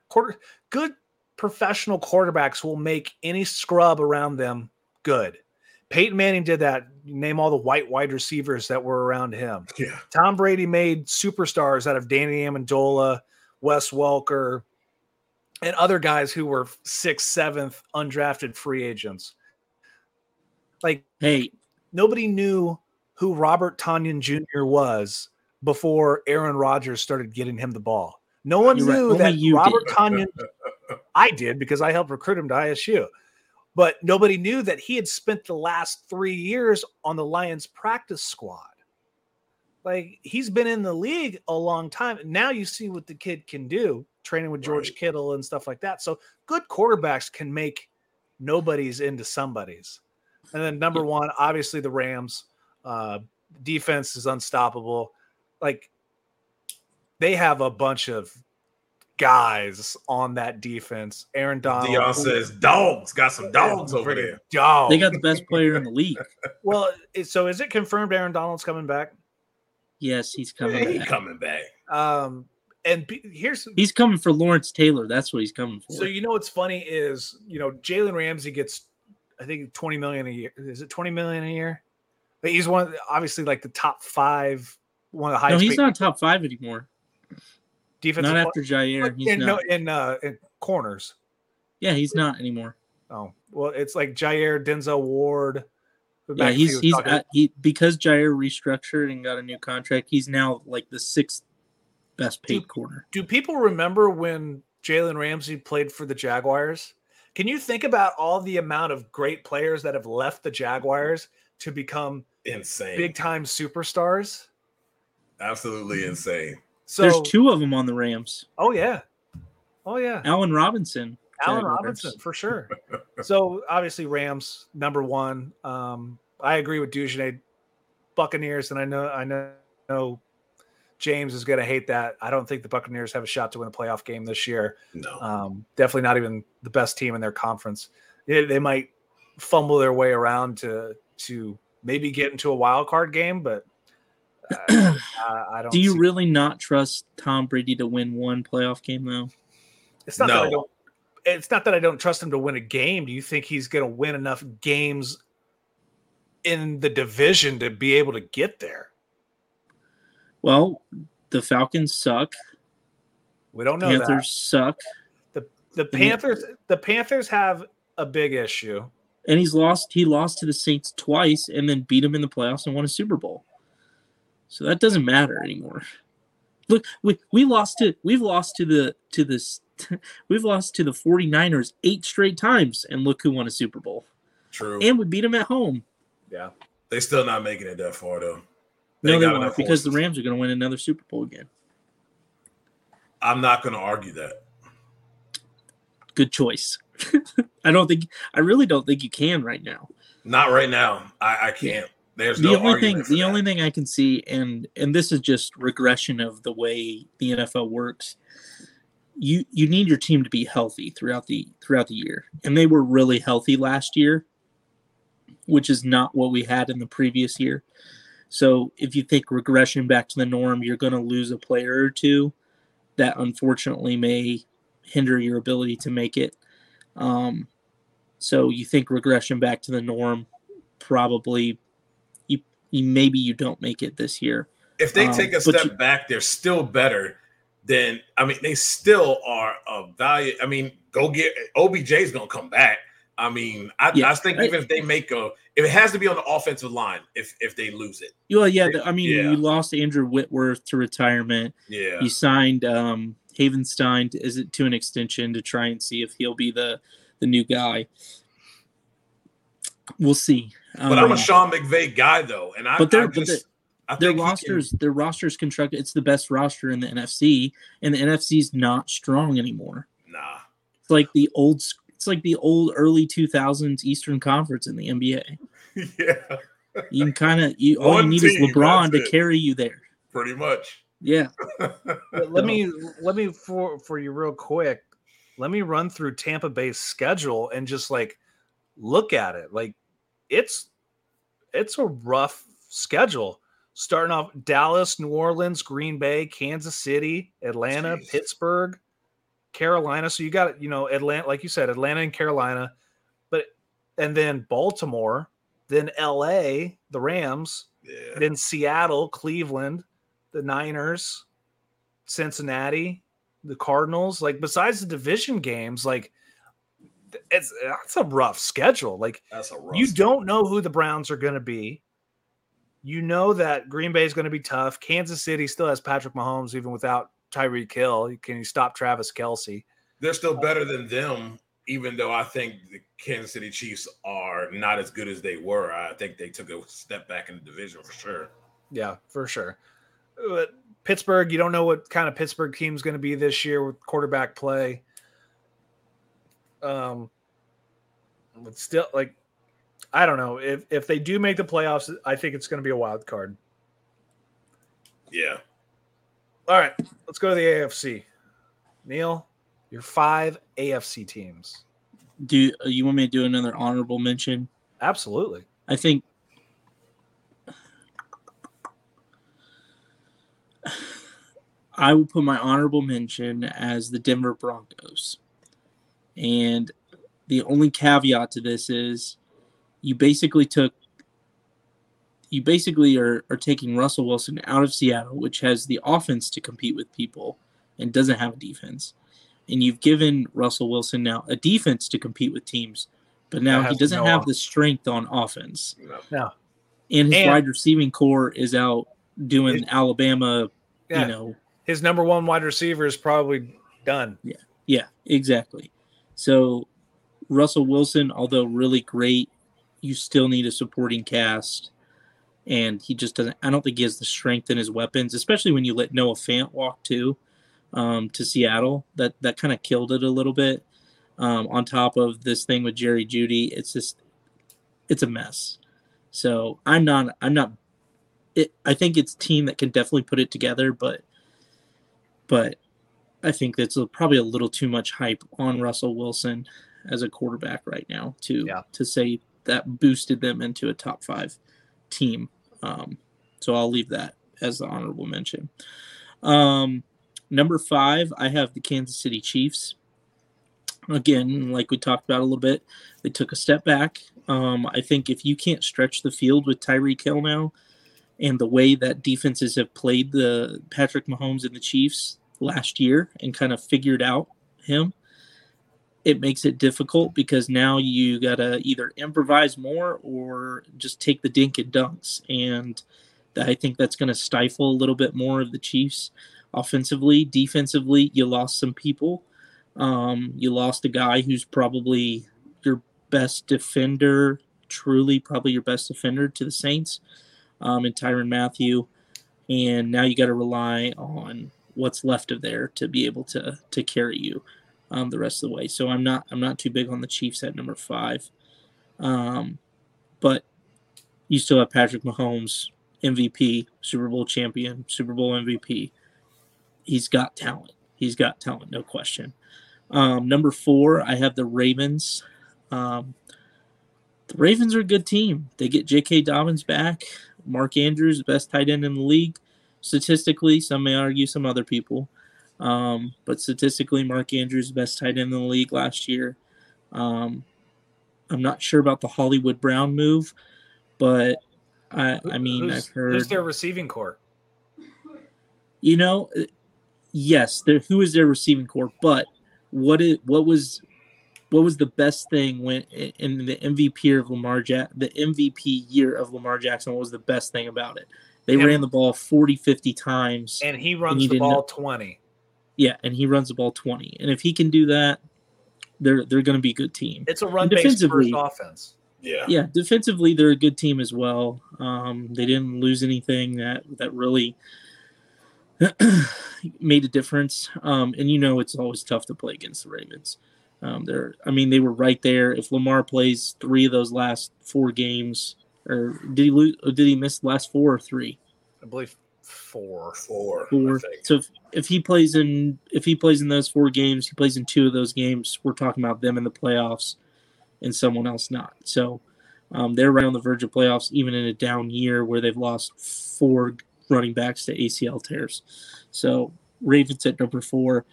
S1: quarter good professional quarterbacks will make any scrub around them good. Peyton Manning did that. Name all the white wide receivers that were around him.
S3: Yeah.
S1: Tom Brady made superstars out of Danny Amendola, Wes Welker, and other guys who were sixth, seventh undrafted free agents. Like,
S2: hey,
S1: nobody knew who Robert Tonyan Jr. was before Aaron Rodgers started getting him the ball. No one You're knew right. that Robert Tonyan. I did because I helped recruit him to ISU but nobody knew that he had spent the last three years on the Lions practice squad. Like he's been in the league a long time. Now you see what the kid can do, training with George right. Kittle and stuff like that. So good quarterbacks can make nobodies into somebody's. And then number one, obviously the Rams. Uh, defense is unstoppable. Like they have a bunch of guys on that defense. Aaron Donald.
S3: Dion says dogs. Got some dogs over there.
S2: Dog. They got the best player in the league.
S1: well, so is it confirmed Aaron Donald's coming back?
S2: Yes, he's coming.
S3: He's coming back.
S1: Um, and here's
S2: he's coming for Lawrence Taylor. That's what he's coming for.
S1: So you know what's funny is you know Jalen Ramsey gets I think twenty million a year. Is it twenty million a year? But he's one of the, obviously like the top five, one of the highest.
S2: No, he's not top five anymore.
S1: Defensive
S2: not after Jaire. He's
S1: in,
S2: not.
S1: No, in, uh, in corners.
S2: Yeah, he's not anymore.
S1: Oh well, it's like Jaire, Denzel Ward.
S2: Yeah, he's he's at, he because Jaire restructured and got a new contract. He's now like the sixth best paid
S1: do,
S2: corner.
S1: Do people remember when Jalen Ramsey played for the Jaguars? Can you think about all the amount of great players that have left the Jaguars to become
S3: insane
S1: big time superstars?
S3: Absolutely insane.
S2: So there's two of them on the Rams.
S1: Oh yeah, oh yeah.
S2: Allen Robinson.
S1: Allen Robinson for sure. so obviously Rams number one. Um, I agree with Dujunnea. Buccaneers, and I know I know, know James is going to hate that. I don't think the Buccaneers have a shot to win a playoff game this year.
S3: No,
S1: um, definitely not even the best team in their conference. They, they might fumble their way around to to maybe get into a wild card game, but Uh,
S2: I, I don't. Do you really not trust Tom Brady to win one playoff game though?
S1: It's not no. that I don't. It's not that I don't trust him to win a game. Do you think he's going to win enough games in the division to be able to get there?
S2: Well, the Falcons suck.
S1: We don't know.
S2: Panthers
S1: that.
S2: suck.
S1: The the Panthers the Panthers have a big issue.
S2: And he's lost. He lost to the Saints twice, and then beat them in the playoffs and won a Super Bowl. So that doesn't matter anymore. Look, we, we lost to we've lost to the to this we've lost to the 49ers eight straight times and look who won a Super Bowl.
S3: True.
S2: And we beat them at home.
S1: Yeah.
S3: They still not making it that far though.
S2: They no, they won't because the Rams are going to win another Super Bowl again.
S3: I'm not going to argue that.
S2: Good choice. I don't think I really don't think you can right now.
S3: Not right now. I, I can't. There's
S2: the
S3: no
S2: only thing the
S3: that.
S2: only thing I can see and and this is just regression of the way the NFL works. You you need your team to be healthy throughout the throughout the year. And they were really healthy last year. which is not what we had in the previous year. So if you think regression back to the norm, you're going to lose a player or two that unfortunately may hinder your ability to make it. Um, so you think regression back to the norm, probably maybe you don't make it this year.
S3: If they um, take a step you, back, they're still better than I mean, they still are of value. I mean, go get OBJ's gonna come back. I mean, I, yeah, I think even if they make a, if it has to be on the offensive line, if if they lose it.
S2: Well, yeah, I mean, yeah. you lost Andrew Whitworth to retirement.
S3: Yeah,
S2: you signed um, Havenstein to, is it to an extension to try and see if he'll be the the new guy. We'll see.
S3: But I'm a um, Sean McVay guy though, and I. But they're, I just,
S2: but their rosters, can... their rosters constructed. It's the best roster in the NFC, and the NFC's not strong anymore.
S3: Nah,
S2: it's like the old it's like the old early 2000s Eastern Conference in the NBA.
S3: Yeah.
S2: You can kind of you all you need team, is LeBron to it. carry you there.
S3: Pretty much.
S2: Yeah.
S1: let me let me for for you real quick. Let me run through Tampa Bay's schedule and just like look at it. Like it's it's a rough schedule. Starting off Dallas, New Orleans, Green Bay, Kansas City, Atlanta, Jeez. Pittsburgh, Carolina. So you got you know Atlanta, like you said, Atlanta and Carolina, but and then Baltimore, then L.A. the Rams, yeah. then Seattle, Cleveland, the Niners, Cincinnati, the Cardinals. Like besides the division games, like it's that's a rough schedule. Like
S3: that's a rough
S1: you schedule. don't know who the Browns are going to be. You know that Green Bay is going to be tough. Kansas City still has Patrick Mahomes, even without Tyreek Hill. Can you stop Travis Kelce?
S3: They're still uh, better than them, even though I think the Kansas City Chiefs are not as good as they were. I think they took a step back in the division for sure.
S1: Yeah, for sure. But Pittsburgh, you don't know what kind of Pittsburgh team is going to be this year with quarterback play. Um, but still, like, I don't know if if they do make the playoffs. I think it's going to be a wild card.
S3: Yeah,
S1: all right, let's go to the AFC. Neil, your five AFC teams.
S2: Do you, uh, you want me to do another honorable mention?
S1: Absolutely.
S2: I think I will put my honorable mention as the Denver Broncos. And the only caveat to this is you basically took you basically are, are taking Russell Wilson out of Seattle, which has the offense to compete with people and doesn't have a defense. And you've given Russell Wilson now a defense to compete with teams, but now he doesn't no have the strength on offense.
S1: No.
S2: And his and, wide receiving core is out doing it, Alabama, yeah, you know.
S1: His number one wide receiver is probably done.
S2: Yeah. Yeah, exactly. So Russell Wilson, although really great, you still need a supporting cast and he just doesn't. I don't think he has the strength in his weapons, especially when you let Noah Fant walk too um, to Seattle. That that kind of killed it a little bit. Um, on top of this thing with Jerry Jeudy, it's just it's a mess. So I'm not I'm not. It, I think it's team that can definitely put it together, but but I think that's probably a little too much hype on Russell Wilson as a quarterback right now to yeah. to say that boosted them into a top five team. Um, so I'll leave that as the honorable mention. Um, number five, I have the Kansas City Chiefs. Again, like we talked about a little bit, they took a step back. Um, I think if you can't stretch the field with Tyreek Hill now, and the way that defenses have played the Patrick Mahomes and the Chiefs last year and kind of figured out him, it makes it difficult because now you gotta either improvise more or just take the dink and dunks. And i think that's going to stifle a little bit more of the chiefs offensively. Defensively you lost some people. Um, you lost a guy who's probably your best defender truly probably your best defender to the saints um, and Tyrann Mathieu. and now you got to rely on what's left of there to be able to to carry you um, the rest of the way. So I'm not I'm not too big on the Chiefs at number five, um, but you still have Patrick Mahomes, MVP, Super Bowl champion, Super Bowl MVP. He's got talent. He's got talent, no question. Um, number four, I have the Ravens. Um, the Ravens are a good team. They get J.K. Dobbins back. Mark Andrews, the best tight end in the league. Statistically, some may argue, some other people. Um, but statistically, Mark Andrews, best tight end in the league last year. Um, I'm not sure about the Hollywood Brown move, but I, I mean,
S1: who's,
S2: I've heard.
S1: Who's their receiving core?
S2: You know, yes, who is their receiving core? But what is what was what was the best thing when in the MVP of Lamar Jack the MVP year of Lamar Jackson? What was the best thing about it? They and, ran the ball 40, 50 times.
S1: And he runs and the ball 20.
S2: Yeah, and he runs the ball 20. And if he can do that, they're they're going to be a good team.
S1: It's a run based defensively offense.
S3: Yeah.
S2: Yeah, defensively they're a good team as well. Um, they didn't lose anything that that really made a difference. Um, and you know it's always tough to play against the Ravens. Um, they're, I mean, they were right there. If Lamar plays three of those last four games, or did he lose? Or did he miss the last four or three?
S1: I believe four.
S3: Four.
S2: Four. So if, if he plays in if he plays in those four games, he plays in two of those games. We're talking about them in the playoffs, and someone else not. So um, they're right on the verge of playoffs, even in a down year where they've lost four running backs to ACL tears. So Ravens at number four.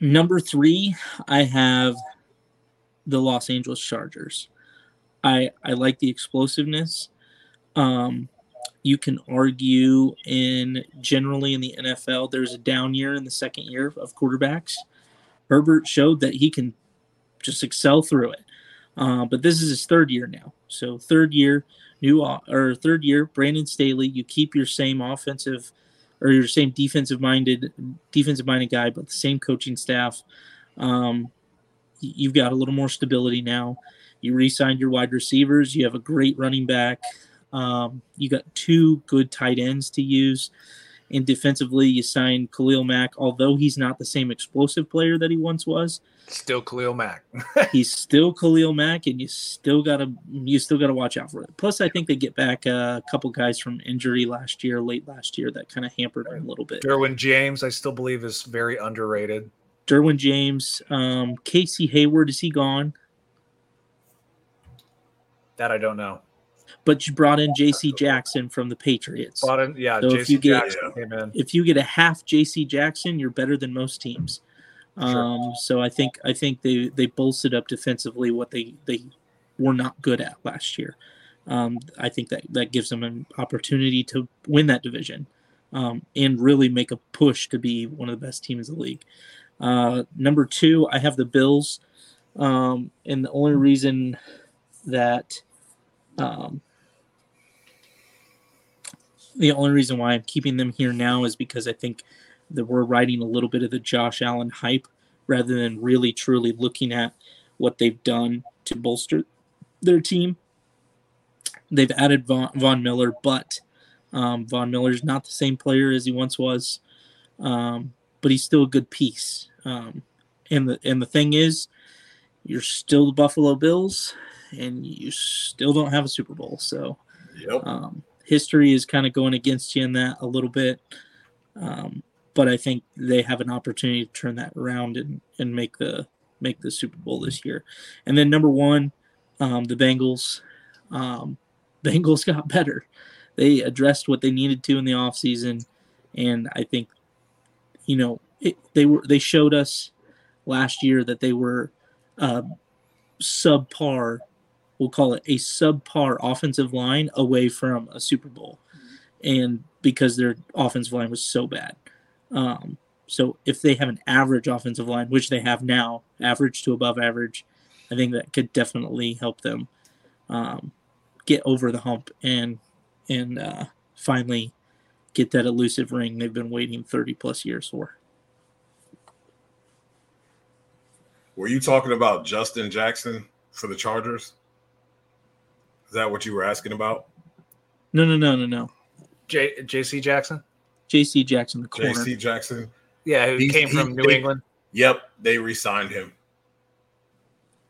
S2: Number three, I have the Los Angeles Chargers. I I like the explosiveness. Um, you can argue in generally in the NFL, there's a down year in the second year of quarterbacks. Herbert showed that he can just excel through it. Uh, but this is his third year now. So third year, new or third year, Brandon Staley. You keep your same offensive or your same defensive minded defensive minded guy, but the same coaching staff. Um, you've got a little more stability now. You re-signed your wide receivers. You have a great running back. Um, you got two good tight ends to use. And defensively, you signed Khalil Mack, although he's not the same explosive player that he once was.
S1: Still Khalil Mack.
S2: he's still Khalil Mack, and you still gotta you still gotta watch out for it. Plus, I think they get back a couple guys from injury last year, late last year, that kind of hampered them a little bit.
S1: Derwin James, I still believe, is very underrated.
S2: Derwin James, um, Casey Hayward, is he gone?
S1: That I don't know
S2: but you brought in J.C. Jackson from the Patriots.
S1: Brought in, yeah. So if you get
S2: if you get a half J.C. Jackson, you're better than most teams. Um, sure. So I think I think they they bolstered up defensively what they they were not good at last year. Um, I think that that gives them an opportunity to win that division um, and really make a push to be one of the best teams in the league. Uh, number two, I have the Bills, um, and the only reason that um, the only reason why I'm keeping them here now is because I think that we're riding a little bit of the Josh Allen hype rather than really truly looking at what they've done to bolster their team. They've added Von, Von Miller, but um, Von Miller's not the same player as he once was, um, but he's still a good piece. Um, and the and the thing is, you're still the Buffalo Bills, and you still don't have a Super Bowl. So,
S3: yep.
S2: um, history is kind of going against you in that a little bit. Um, but I think they have an opportunity to turn that around and, and make the make the Super Bowl this year. And then number one, um, the Bengals. Um, Bengals got better. They addressed what they needed to in the offseason. and I think, you know, it, they were they showed us last year that they were uh, subpar we'll call it a subpar offensive line away from a Super Bowl, and because their offensive line was so bad. Um, so if they have an average offensive line, which they have now, average to above average, I think that could definitely help them um, get over the hump and and uh, finally get that elusive ring they've been waiting 30 plus years for.
S3: Were you talking about Justin Jackson for the Chargers? Is that what you were asking about?
S2: No, no, no, no, no.
S1: J JC Jackson?
S2: JC Jackson, the corner.
S3: JC Jackson.
S1: Yeah, who He's, came he, from New
S3: they,
S1: England.
S3: Yep, they re-signed him.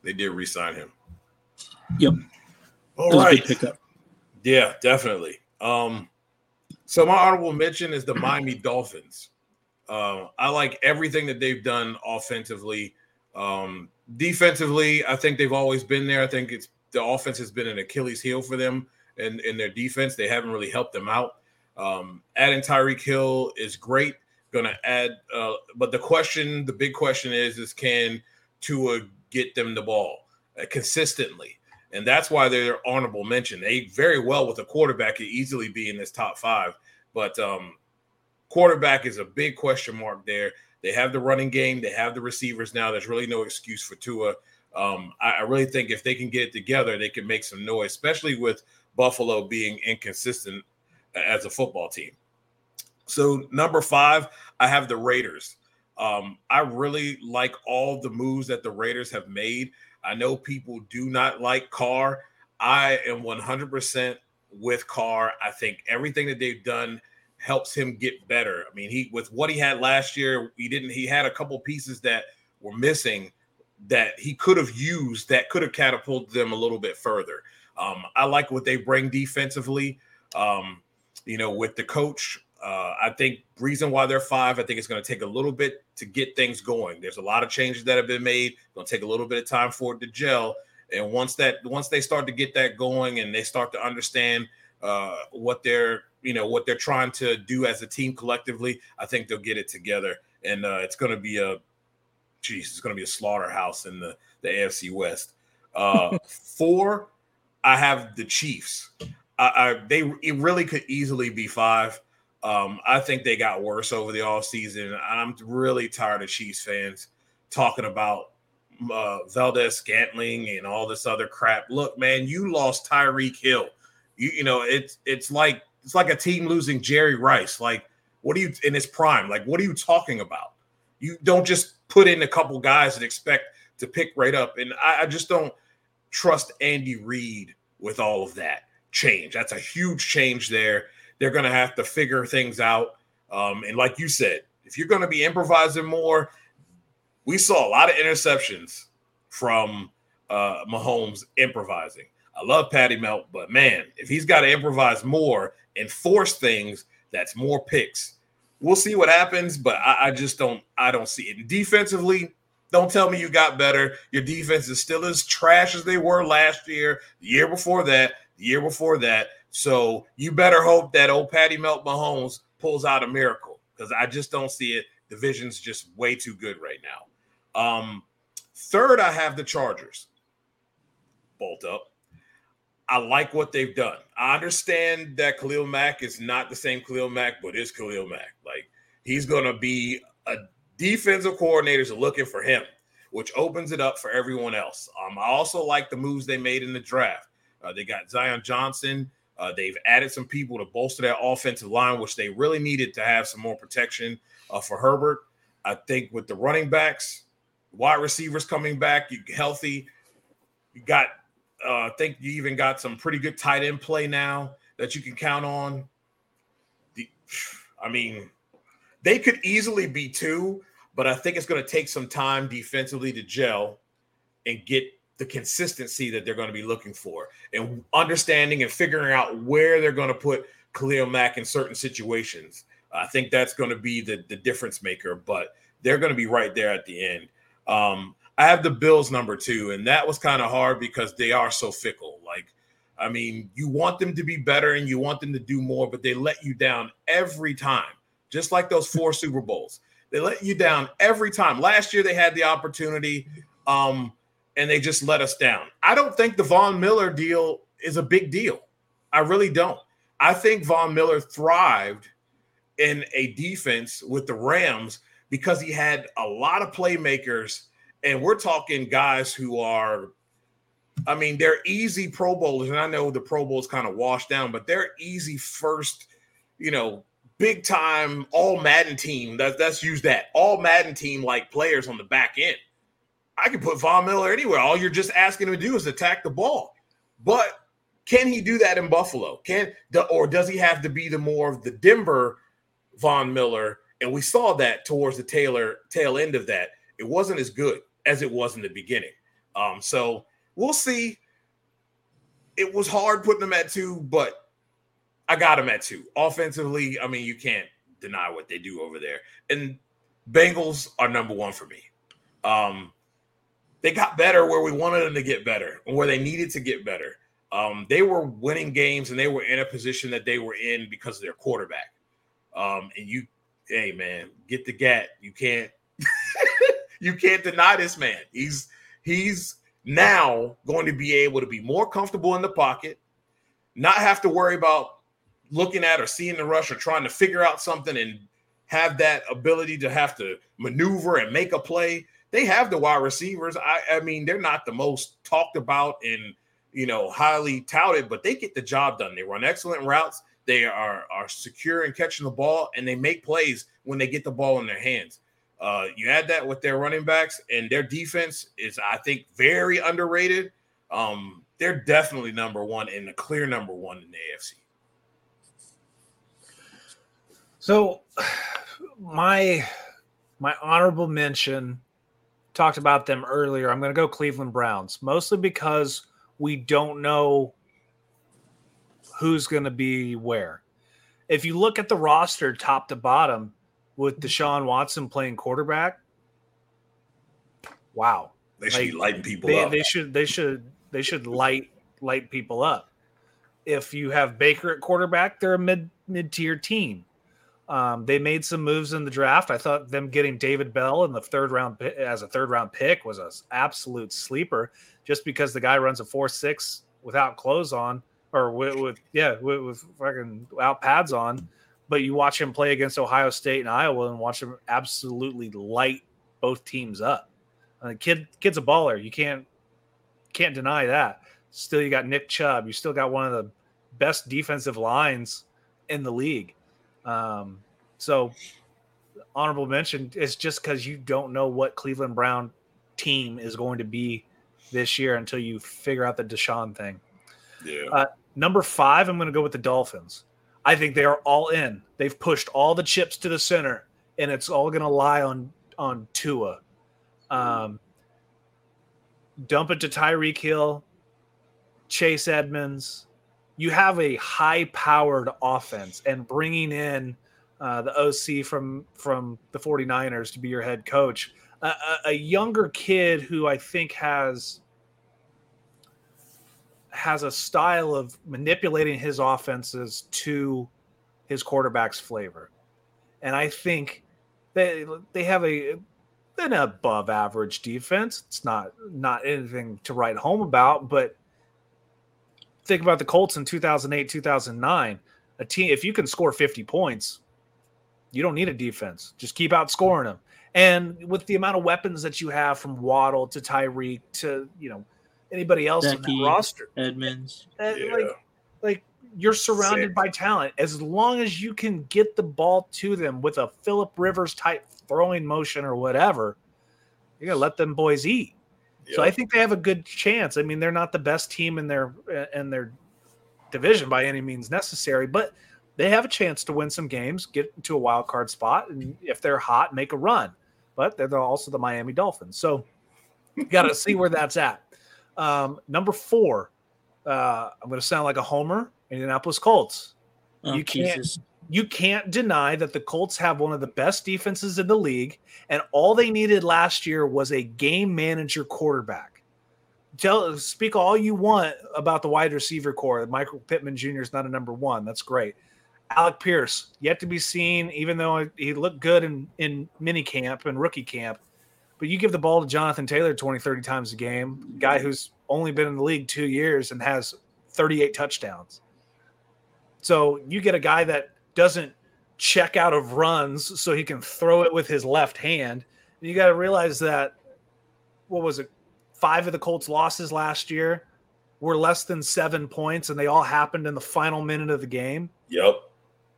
S3: They did re-sign him.
S2: Yep.
S3: All right. Pickup. Yeah, definitely. Um, so my honorable mention is the Miami Dolphins. Uh, I like everything that they've done offensively. Um, defensively, I think they've always been there. I think it's the offense has been an Achilles heel for them and in, in their defense. They haven't really helped them out. Um, adding Tyreek Hill is great. Going to add, uh, but the question, the big question is, is can Tua get them the ball uh, consistently? And that's why they're honorable mention. They very well with a quarterback could easily be in this top five, but um, quarterback is a big question mark there. They have the running game, they have the receivers now. There's really no excuse for Tua. Um, I, I really think if they can get it together, they can make some noise, especially with Buffalo being inconsistent as a football team. So number five, I have the Raiders. Um, I really like all the moves that the Raiders have made. I know people do not like Carr. I am 100% with Carr. I think everything that they've done helps him get better. I mean, he with what he had last year, he didn't. He had a couple pieces that were missing that he could have used that could have catapulted them a little bit further. Um, I like what they bring defensively. Um, you know, with the coach, uh, I think reason why they're five, I think it's going to take a little bit to get things going. There's a lot of changes that have been made. Going to take a little bit of time for it to gel. And once that, once they start to get that going, and they start to understand uh, what they're, you know, what they're trying to do as a team collectively, I think they'll get it together. And uh, it's going to be a, geez, it's going to be a slaughterhouse in the the AFC West. Uh, four, I have the Chiefs. I, I, they it really could easily be five. Um, I think they got worse over the off season. I'm really tired of Chiefs fans talking about uh, Valdes-Scantling and all this other crap. Look, man, you lost Tyreek Hill. You you know it's it's like it's like a team losing Jerry Rice. Like, what are you in his prime? Like, what are you talking about? You don't just put in a couple guys and expect to pick right up. And I, I just don't trust Andy Reid with all of that change. That's a huge change there. They're going to have to figure things out. Um, and like you said, if you're going to be improvising more, we saw a lot of interceptions from uh, Mahomes improvising. I love Patty Melt, but man, if he's got to improvise more and force things, that's more picks. We'll see what happens, but I, I just don't. I don't see it. And defensively, don't tell me you got better. Your defense is still as trash as they were last year, the year before that, the year before that. So you better hope that old Patty Melt Mahomes pulls out a miracle because I just don't see it. Division's just way too good right now. Um, third, I have the Chargers. Bolt up. I like what they've done. I understand that Khalil Mack is not the same Khalil Mack, but is Khalil Mack. Like he's going to be a defensive coordinators are looking for him, which opens it up for everyone else. Um, I also like the moves they made in the draft. Uh, they got Zion Johnson. Uh, they've added some people to bolster their offensive line, which they really needed to have some more protection uh, for Herbert. I think with the running backs, wide receivers coming back, you healthy. You got, uh, I think you even got some pretty good tight end play now that you can count on. The, I mean, they could easily be two, but I think it's going to take some time defensively to gel and get the consistency that they're going to be looking for and understanding and figuring out where they're going to put Khalil Mack in certain situations. I think that's going to be the, the difference maker, but they're going to be right there at the end. Um, I have the Bills number two, and that was kind of hard because they are so fickle. Like, I mean, you want them to be better and you want them to do more, but they let you down every time, just like those four Super Bowls. They let you down every time. Last year they had the opportunity, um, and they just let us down. I don't think the Von Miller deal is a big deal. I really don't. I think Von Miller thrived in a defense with the Rams because he had a lot of playmakers, and we're talking guys who are, I mean, they're easy Pro Bowlers, and I know the Pro Bowl is kind of washed down, but they're easy first, you know, big time all Madden team. That, that's use that all Madden team like players on the back end. I can put Von Miller anywhere. All you're just asking him to do is attack the ball. But can he do that in Buffalo? Can the, or does he have to be the more of the Denver Von Miller? And we saw that towards the Taylor tail end of that. It wasn't as good as it was in the beginning. Um, so we'll see. It was hard putting them at two, but I got them at two. Offensively, I mean, you can't deny what they do over there. And Bengals are number one for me. Um, they got better where we wanted them to get better and where they needed to get better. Um, they were winning games and they were in a position that they were in because of their quarterback. Um, and you, hey man, get the gat. You can't, you can't deny this man. He's he's now going to be able to be more comfortable in the pocket, not have to worry about looking at or seeing the rush or trying to figure out something and have that ability to have to maneuver and make a play. They have the wide receivers. I, I mean, they're not the most talked about and you know highly touted, but they get the job done. They run excellent routes. They are are secure in catching the ball, and they make plays when they get the ball in their hands. Uh, you add that with their running backs and their defense is, I think, very underrated. Um, they're definitely number one and the clear number one in the AFC.
S1: So, my my honorable mention talked about them earlier. I'm going to go Cleveland Browns, mostly because we don't know who's going to be where. If you look at the roster top to bottom, with Deshaun Watson playing quarterback, wow,
S3: they should like, be lighting people
S1: they,
S3: up.
S1: They should they should they should light light people up. If you have Baker at quarterback, they're a mid mid tier team. Um, they made some moves in the draft. I thought them getting David Bell in the third round as a third round pick was an absolute sleeper, just because the guy runs a four six without clothes on, or with, with yeah with, with fucking out pads on but you watch him play against Ohio State and Iowa and watch him absolutely light both teams up. Uh, kid, kid's a baller. You can't can't deny that. Still, you got Nick Chubb. You still got one of the best defensive lines in the league. Um, so, honorable mention is just because you don't know what Cleveland Brown team is going to be this year until you figure out the Deshaun thing.
S3: Yeah.
S1: Uh, number five, I'm going to go with the Dolphins. I think they are all in. They've pushed all the chips to the center, and it's all going to lie on on Tua. Um, dump it to Tyreek Hill, Chase Edmonds. You have a high-powered offense, and bringing in uh, the OC from from the 49ers to be your head coach, a, a younger kid who I think has has a style of manipulating his offenses to his quarterback's flavor. And I think they they have a an above average defense. It's not not anything to write home about, but think about the Colts in 2008, 2009. A team if you can score 50 points, you don't need a defense. Just keep outscoring them. And with the amount of weapons that you have from Waddle to Tyreek to, you know, anybody else Becky, on that roster.
S2: Edmonds.
S1: Uh, yeah. Like, like you're surrounded Sick. by talent. As long as you can get the ball to them with a Philip Rivers type throwing motion or whatever, you're gonna let them boys eat. Yep. So I think they have a good chance. I mean, they're not the best team in their in their division by any means necessary, but they have a chance to win some games, get into a wild card spot, and if they're hot, make a run. But they're also the Miami Dolphins, so you got to see where that's at. Um, number four, uh, I'm going to sound like a homer. Indianapolis Colts. Oh, you can't Jesus. you can't deny that the Colts have one of the best defenses in the league, and all they needed last year was a game manager quarterback. Tell speak all you want about the wide receiver core. Michael Pittman Jr. is not a number one. That's great. Alec Pierce yet to be seen, even though he looked good in in mini camp and rookie camp. But you give the ball to Jonathan Taylor 20, 30 times a game, guy mm-hmm. who's only been in the league two years and has 38 touchdowns. So you get a guy that doesn't check out of runs so he can throw it with his left hand. And you got to realize that, what was it? Five of the Colts' losses last year were less than seven points, and they all happened in the final minute of the game.
S3: Yep.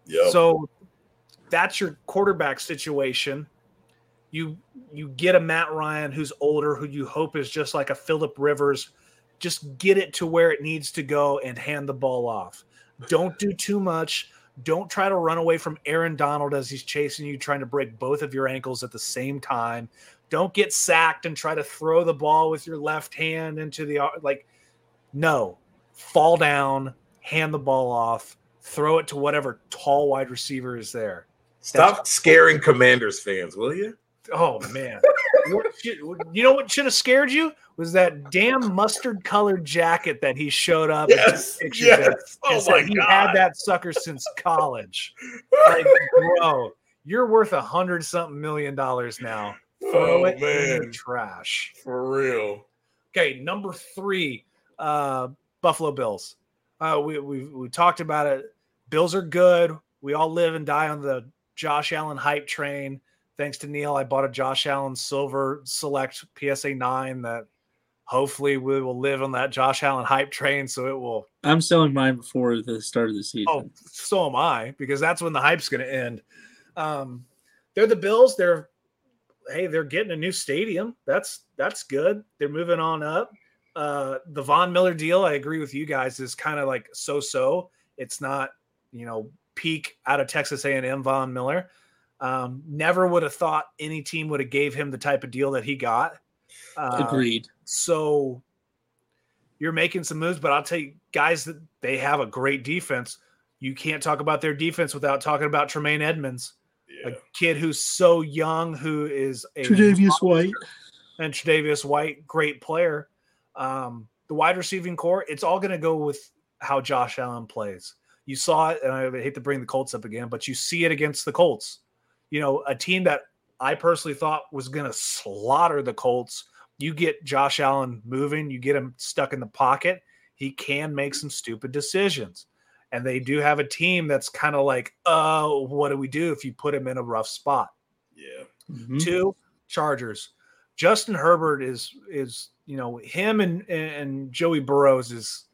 S3: Yep.
S1: So that's your quarterback situation you you get a Matt Ryan who's older, who you hope is just like a Philip Rivers, just get it to where it needs to go and hand the ball off. Don't do too much. Don't try to run away from Aaron Donald as he's chasing you, trying to break both of your ankles at the same time. Don't get sacked and try to throw the ball with your left hand into the like. No, fall down, hand the ball off, throw it to whatever tall wide receiver is there.
S3: Stop That's- scaring Commanders fans, will you?
S1: Oh man, should, you know what should have scared you was that damn mustard colored jacket that he showed up.
S3: Yes, yes.
S1: Oh my he God. had that sucker since college. Like, bro, you're worth a hundred something million dollars now. Throw
S3: oh,
S1: it
S3: man.
S1: in the trash.
S3: For real.
S1: Okay, number three, uh, Buffalo Bills. Uh, we, we we talked about it. Bills are good. We all live and die on the Josh Allen hype train. Thanks to Neil, I bought a Josh Allen Silver Select PSA 9 that hopefully we will live on that Josh Allen hype train. So it will.
S2: I'm selling mine before the start of the season.
S1: Oh, so am I, because that's when the hype's going to end. Um, they're the Bills. They're hey, they're getting a new stadium. That's that's good. They're moving on up. Uh, the Von Miller deal, I agree with you guys, is kind of like so-so. It's not, you know, peak out of Texas A&M Von Miller. Um, never would have thought any team would have gave him the type of deal that he got.
S2: Uh, Agreed.
S1: So you're making some moves, but I'll tell you, guys, that they have a great defense. You can't talk about their defense without talking about Tremaine Edmunds, yeah. a kid who's so young, who is a
S2: Tre'Davious White
S1: and Tre'Davious White, great player. Um, the wide receiving core, it's all going to go with how Josh Allen plays. You saw it, and I hate to bring the Colts up again, but you see it against the Colts. You know, a team that I personally thought was going to slaughter the Colts. You get Josh Allen moving, you get him stuck in the pocket. He can make some stupid decisions. And they do have a team that's kind of like, oh, what do we do if you put him in a rough spot?
S3: Yeah.
S1: Mm-hmm. Two, Chargers. Justin Herbert is is you know him and and Joey Burrows is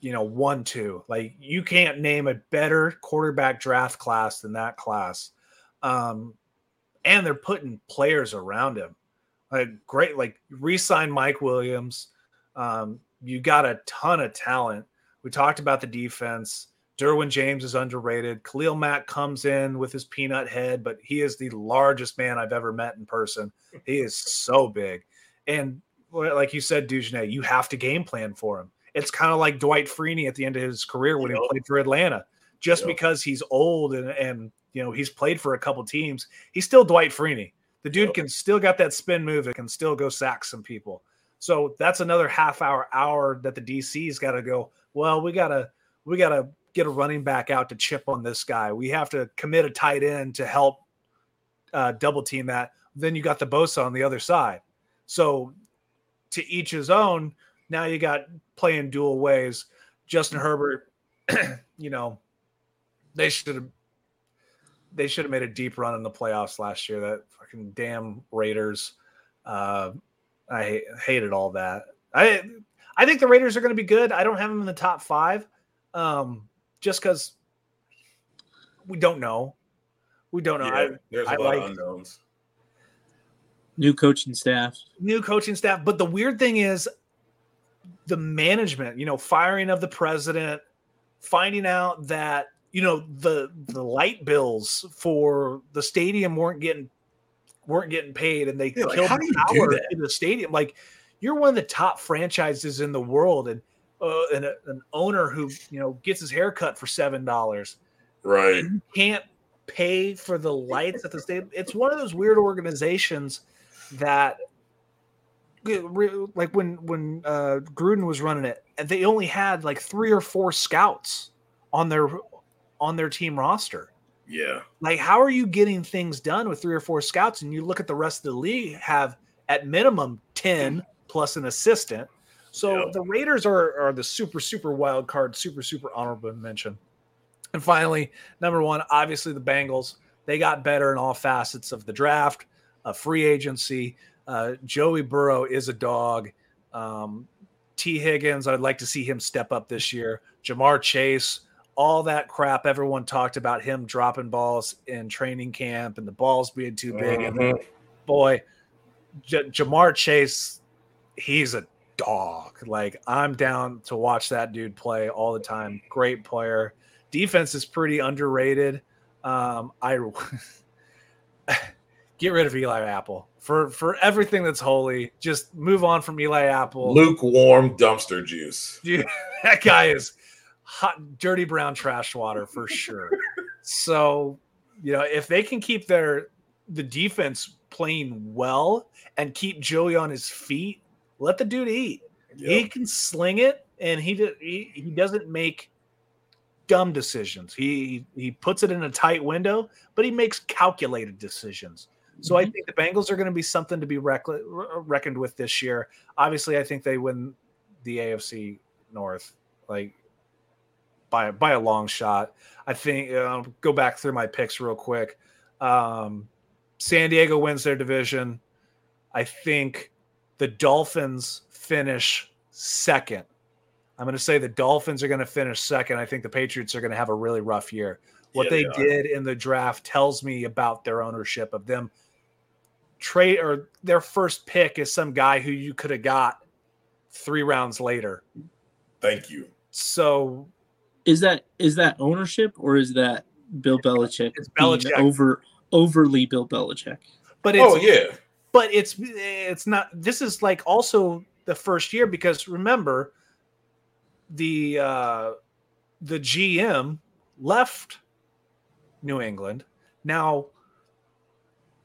S1: you know one two like you can't name a better quarterback draft class than that class um and they're putting players around him like great like re-sign Mike Williams um you got a ton of talent we talked about the defense Derwin James is underrated. Khalil Mack comes in with his peanut head, but he is the largest man I've ever met in person. He is so big. And like you said, Dujunnea, you have to game plan for him. It's kind of like Dwight Freeney at the end of his career when yep. he played for Atlanta. Just yep. because he's old and, and you know he's played for a couple teams, he's still Dwight Freeney. The dude can still got that spin move. It can still go sack some people. So that's another half hour, hour that the DC's got to go. Well, we gotta we gotta get a running back out to chip on this guy. We have to commit a tight end to help uh, double team that. Then you got the Bosa on the other side. So to each his own. Now you got playing dual ways. Justin Herbert, you know, they should have they should have made a deep run in the playoffs last year. That fucking damn Raiders. Uh, I hated all that. I I think the Raiders are going to be good. I don't have them in the top five. Um, just because we don't know. We don't know. Yeah, I,
S3: there's a
S1: I
S3: lot like, of unknowns.
S2: New coaching staff.
S1: New coaching staff. But the weird thing is the management, you know, firing of the president, finding out that, you know, the the light bills for the stadium weren't getting weren't getting paid and they
S3: yeah,
S1: killed
S3: like,
S1: the power in the stadium. Like you're one of the top franchises in the world and uh, and a, an owner who you know gets his hair cut for seven dollars,
S3: right?
S1: You can't pay for the lights at the stadium. It's one of those weird organizations that, like when when uh, Gruden was running it, and they only had like three or four scouts on their on their team roster.
S3: Yeah,
S1: like how are you getting things done with three or four scouts? And you look at the rest of the league have at minimum ten plus an assistant so yep. the Raiders are are the super super wild card, super super honorable mention. And finally, number one, obviously the Bengals. They got better in all facets of the draft, a free agency. Uh, Joey Burrow is a dog. Um, Tee Higgins, I'd like to see him step up this year. Ja'Marr Chase, all that crap everyone talked about him dropping balls in training camp and the balls being too big. Mm-hmm. And boy, J- Ja'Marr Chase, he's a dog. Like I'm down to watch that dude play all the time. Great player. Defense is pretty underrated. Um, I get rid of Eli Apple for for everything that's holy. Just move on from Eli Apple.
S3: Lukewarm dumpster juice.
S1: Dude, that guy is hot, dirty brown trash water for sure. so, you know, if they can keep their the defense playing well and keep Joey on his feet, let the dude eat. Yep. He can sling it, and he, he he doesn't make dumb decisions. He he puts it in a tight window, but he makes calculated decisions. So mm-hmm. I think the Bengals are going to be something to be reck- reckoned with this year. Obviously, I think they win the AFC North like by by a long shot. I think uh, go back through my picks real quick. Um, San Diego wins their division. I think the Dolphins finish second. I'm going to say the Dolphins are going to finish second. I think the Patriots are going to have a really rough year. What yeah, they, they did in the draft tells me about their ownership of them trade or their first pick is some guy who you could have got three rounds later.
S3: Thank you.
S1: So
S2: is that is that ownership or is that Bill Belichick, it's Belichick. over overly Bill Belichick?
S1: But it's, oh yeah, but it's it's not. This is like also the first year because remember the uh the GM left New England. Now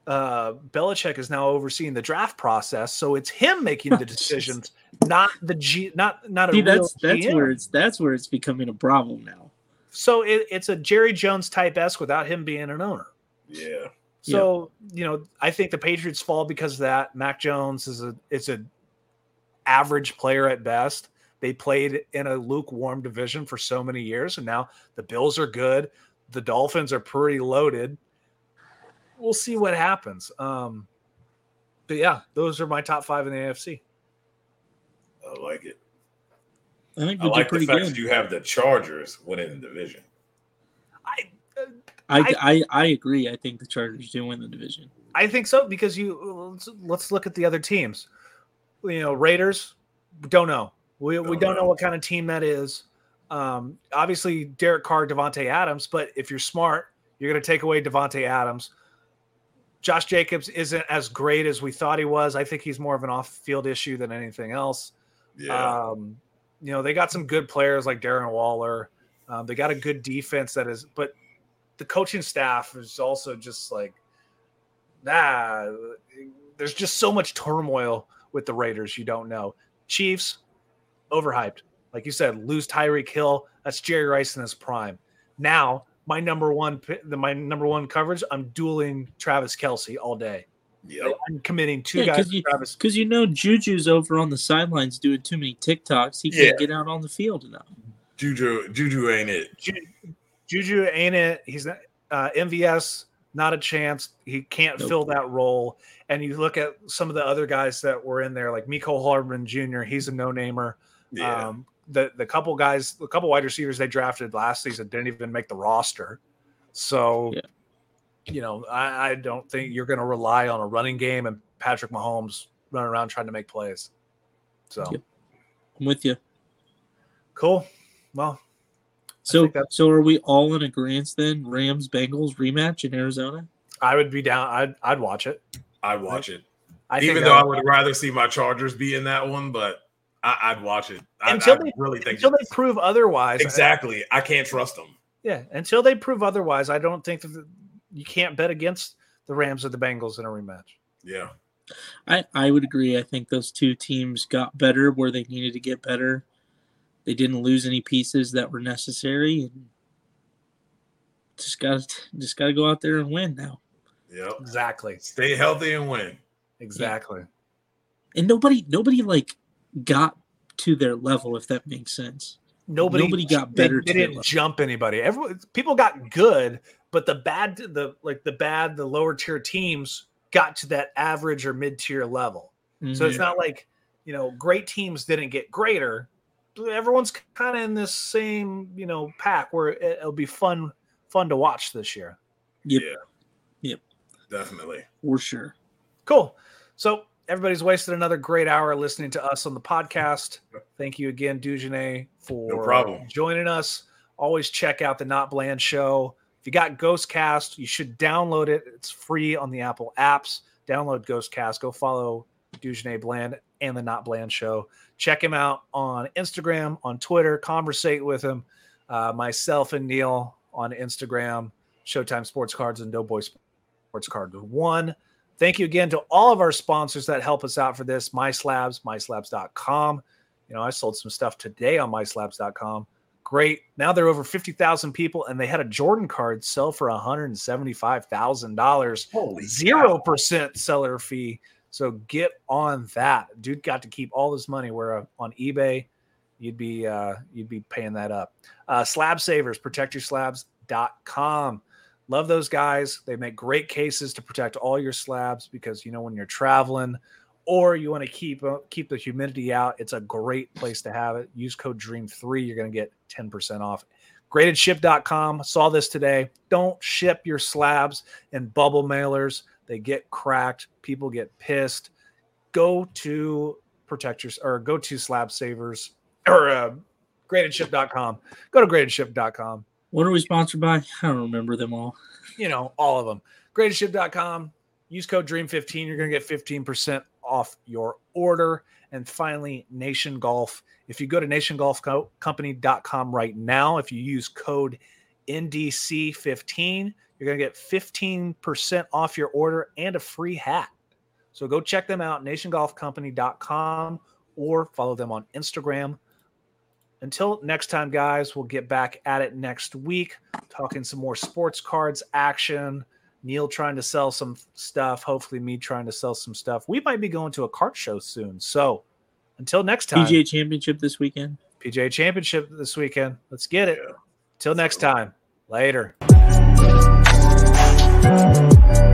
S1: uh, Belichick is now overseeing the draft process, so it's him making the decisions, not the G, not not
S2: See, a that's that's GM. where it's that's where it's becoming a problem now.
S1: So it, it's a Jerry Jones type s without him being an owner.
S3: Yeah.
S1: So yeah. you know, I think the Patriots fall because of that. Mac Jones is a it's a average player at best. They played in a lukewarm division for so many years, and now the Bills are good. The Dolphins are pretty loaded we'll see what happens. Um, but yeah, those are my top five in the AFC.
S3: I like it.
S2: I think
S3: I like the fact good. that you have the Chargers winning the division.
S2: I, uh, I, I, I, I agree. I think the Chargers do win the division.
S1: I think so because you let's, let's look at the other teams. You know, Raiders, don't know. We, don't we don't know. know what kind of team that is. Um, obviously, Derek Carr, Davante Adams, but if you're smart, you're going to take away Davante Adams. Josh Jacobs isn't as great as we thought he was. I think he's more of an off-field issue than anything else. Yeah. Um, you know, they got some good players like Darren Waller. Um, they got a good defense that is, but the coaching staff is also just like, nah. There's just so much turmoil with the Raiders. You don't know. Chiefs, overhyped. Like you said, lose Tyreek Hill. That's Jerry Rice in his prime. Now my number one my number one coverage, I'm dueling Travis Kelce all day.
S3: Yeah,
S1: I'm committing two yeah, guys.
S2: Because you, Cause you know Juju's over on the sidelines doing too many TikToks. He can't get out on the field enough.
S3: Juju, Juju ain't it.
S1: Juju, Juju ain't it. He's not, uh, MVS. Not a chance. He can't nope. fill that role. And you look at some of the other guys that were in there, like Mecole Hardman Jr. He's a no namer. Yeah. Um, the the couple guys, the couple wide receivers they drafted last season didn't even make the roster. So, yeah. You know, I, I, don't think you're going to rely on a running game and Patrick Mahomes running around trying to make plays. So, yep.
S2: I'm with you.
S1: Cool. Well,
S2: so so are we all in agreement then? Rams Bengals rematch in Arizona.
S1: I would be down. I'd I'd watch it.
S3: I'd watch it. I Even though I would rather see my Chargers be in that one, but I, would watch it I,
S1: until
S3: I
S1: they really think until they prove otherwise.
S3: Exactly, I, I, can't trust them.
S1: Yeah, until they prove otherwise, I don't think that you can't bet against the Rams or the Bengals in a rematch.
S3: Yeah,
S2: I I would agree. I think those two teams got better where they needed to get better. They didn't lose any pieces that were necessary, and just got just got to go out there and win now.
S3: Yep,
S1: exactly.
S3: Stay healthy and win.
S1: Exactly.
S2: Yeah. And nobody, nobody like got to their level, if that makes sense.
S1: Nobody, nobody got better. They, they didn't jump anybody. Everyone, people got good, but the bad, the like the bad, the lower tier teams got to that average or mid tier level. Mm-hmm. So it's mm-hmm. not like you know great teams didn't get greater. Everyone's kind of in this same you know pack where it, it'll be fun fun to watch this year.
S2: Yep. Yeah. Yep.
S3: Definitely.
S2: For sure.
S1: Cool. So everybody's wasted another great hour listening to us on the podcast. Thank you again, Dujunnea, for
S3: no problem.
S1: joining us. Always check out the Not Bland Show. If you got Ghostcast, you should download it. It's free on the Apple apps. Download Ghostcast. Go follow Dujunnea Bland and the Not Bland Show. Check him out on Instagram, on Twitter. Conversate with him. Uh, myself and Neil on Instagram, Showtime Sports Cards and Doughboy Sports Card One. Thank you again to all of our sponsors that help us out for this. My Slabs, myslabs.com. You know, I sold some stuff today on myslabs.com. Great. Now they're over 50,000 people and they had a Jordan card sell for $175,000.
S3: Holy
S1: Zero percent seller fee. So get on that. Dude got to keep all this money where uh, on eBay you'd be uh, you'd be paying that up. Uh, slab savers, protectyourslabs.com. Love those guys. They make great cases to protect all your slabs because you know when you're traveling or you want to keep uh, keep the humidity out, it's a great place to have it. Use code DREAM3, you're going to get 10% off. Gradedship.com. Saw this today. Don't ship your slabs in bubble mailers. They get cracked. People get pissed. Go to protect your or go to slab savers or uh, gradedship.com. Go to gradedship.com.
S2: What are we sponsored by? I don't remember them all.
S1: You know, all of them. Gradedship.com. Use code DREAM15. You're going to get 15% off your order. And finally, Nation Golf. If you go to nationgolfcompany.com right now, if you use code NDC15, you're going to get 15% off your order and a free hat. So go check them out, nationgolfcompany.com, or follow them on Instagram. Until next time, guys, we'll get back at it next week, talking some more sports cards action. Neil trying to sell some stuff. Hopefully, me trying to sell some stuff. We might be going to a cart show soon. So until next time,
S2: PGA Championship this weekend.
S1: PGA Championship this weekend. Let's get it. Until next time. Later. Thank you.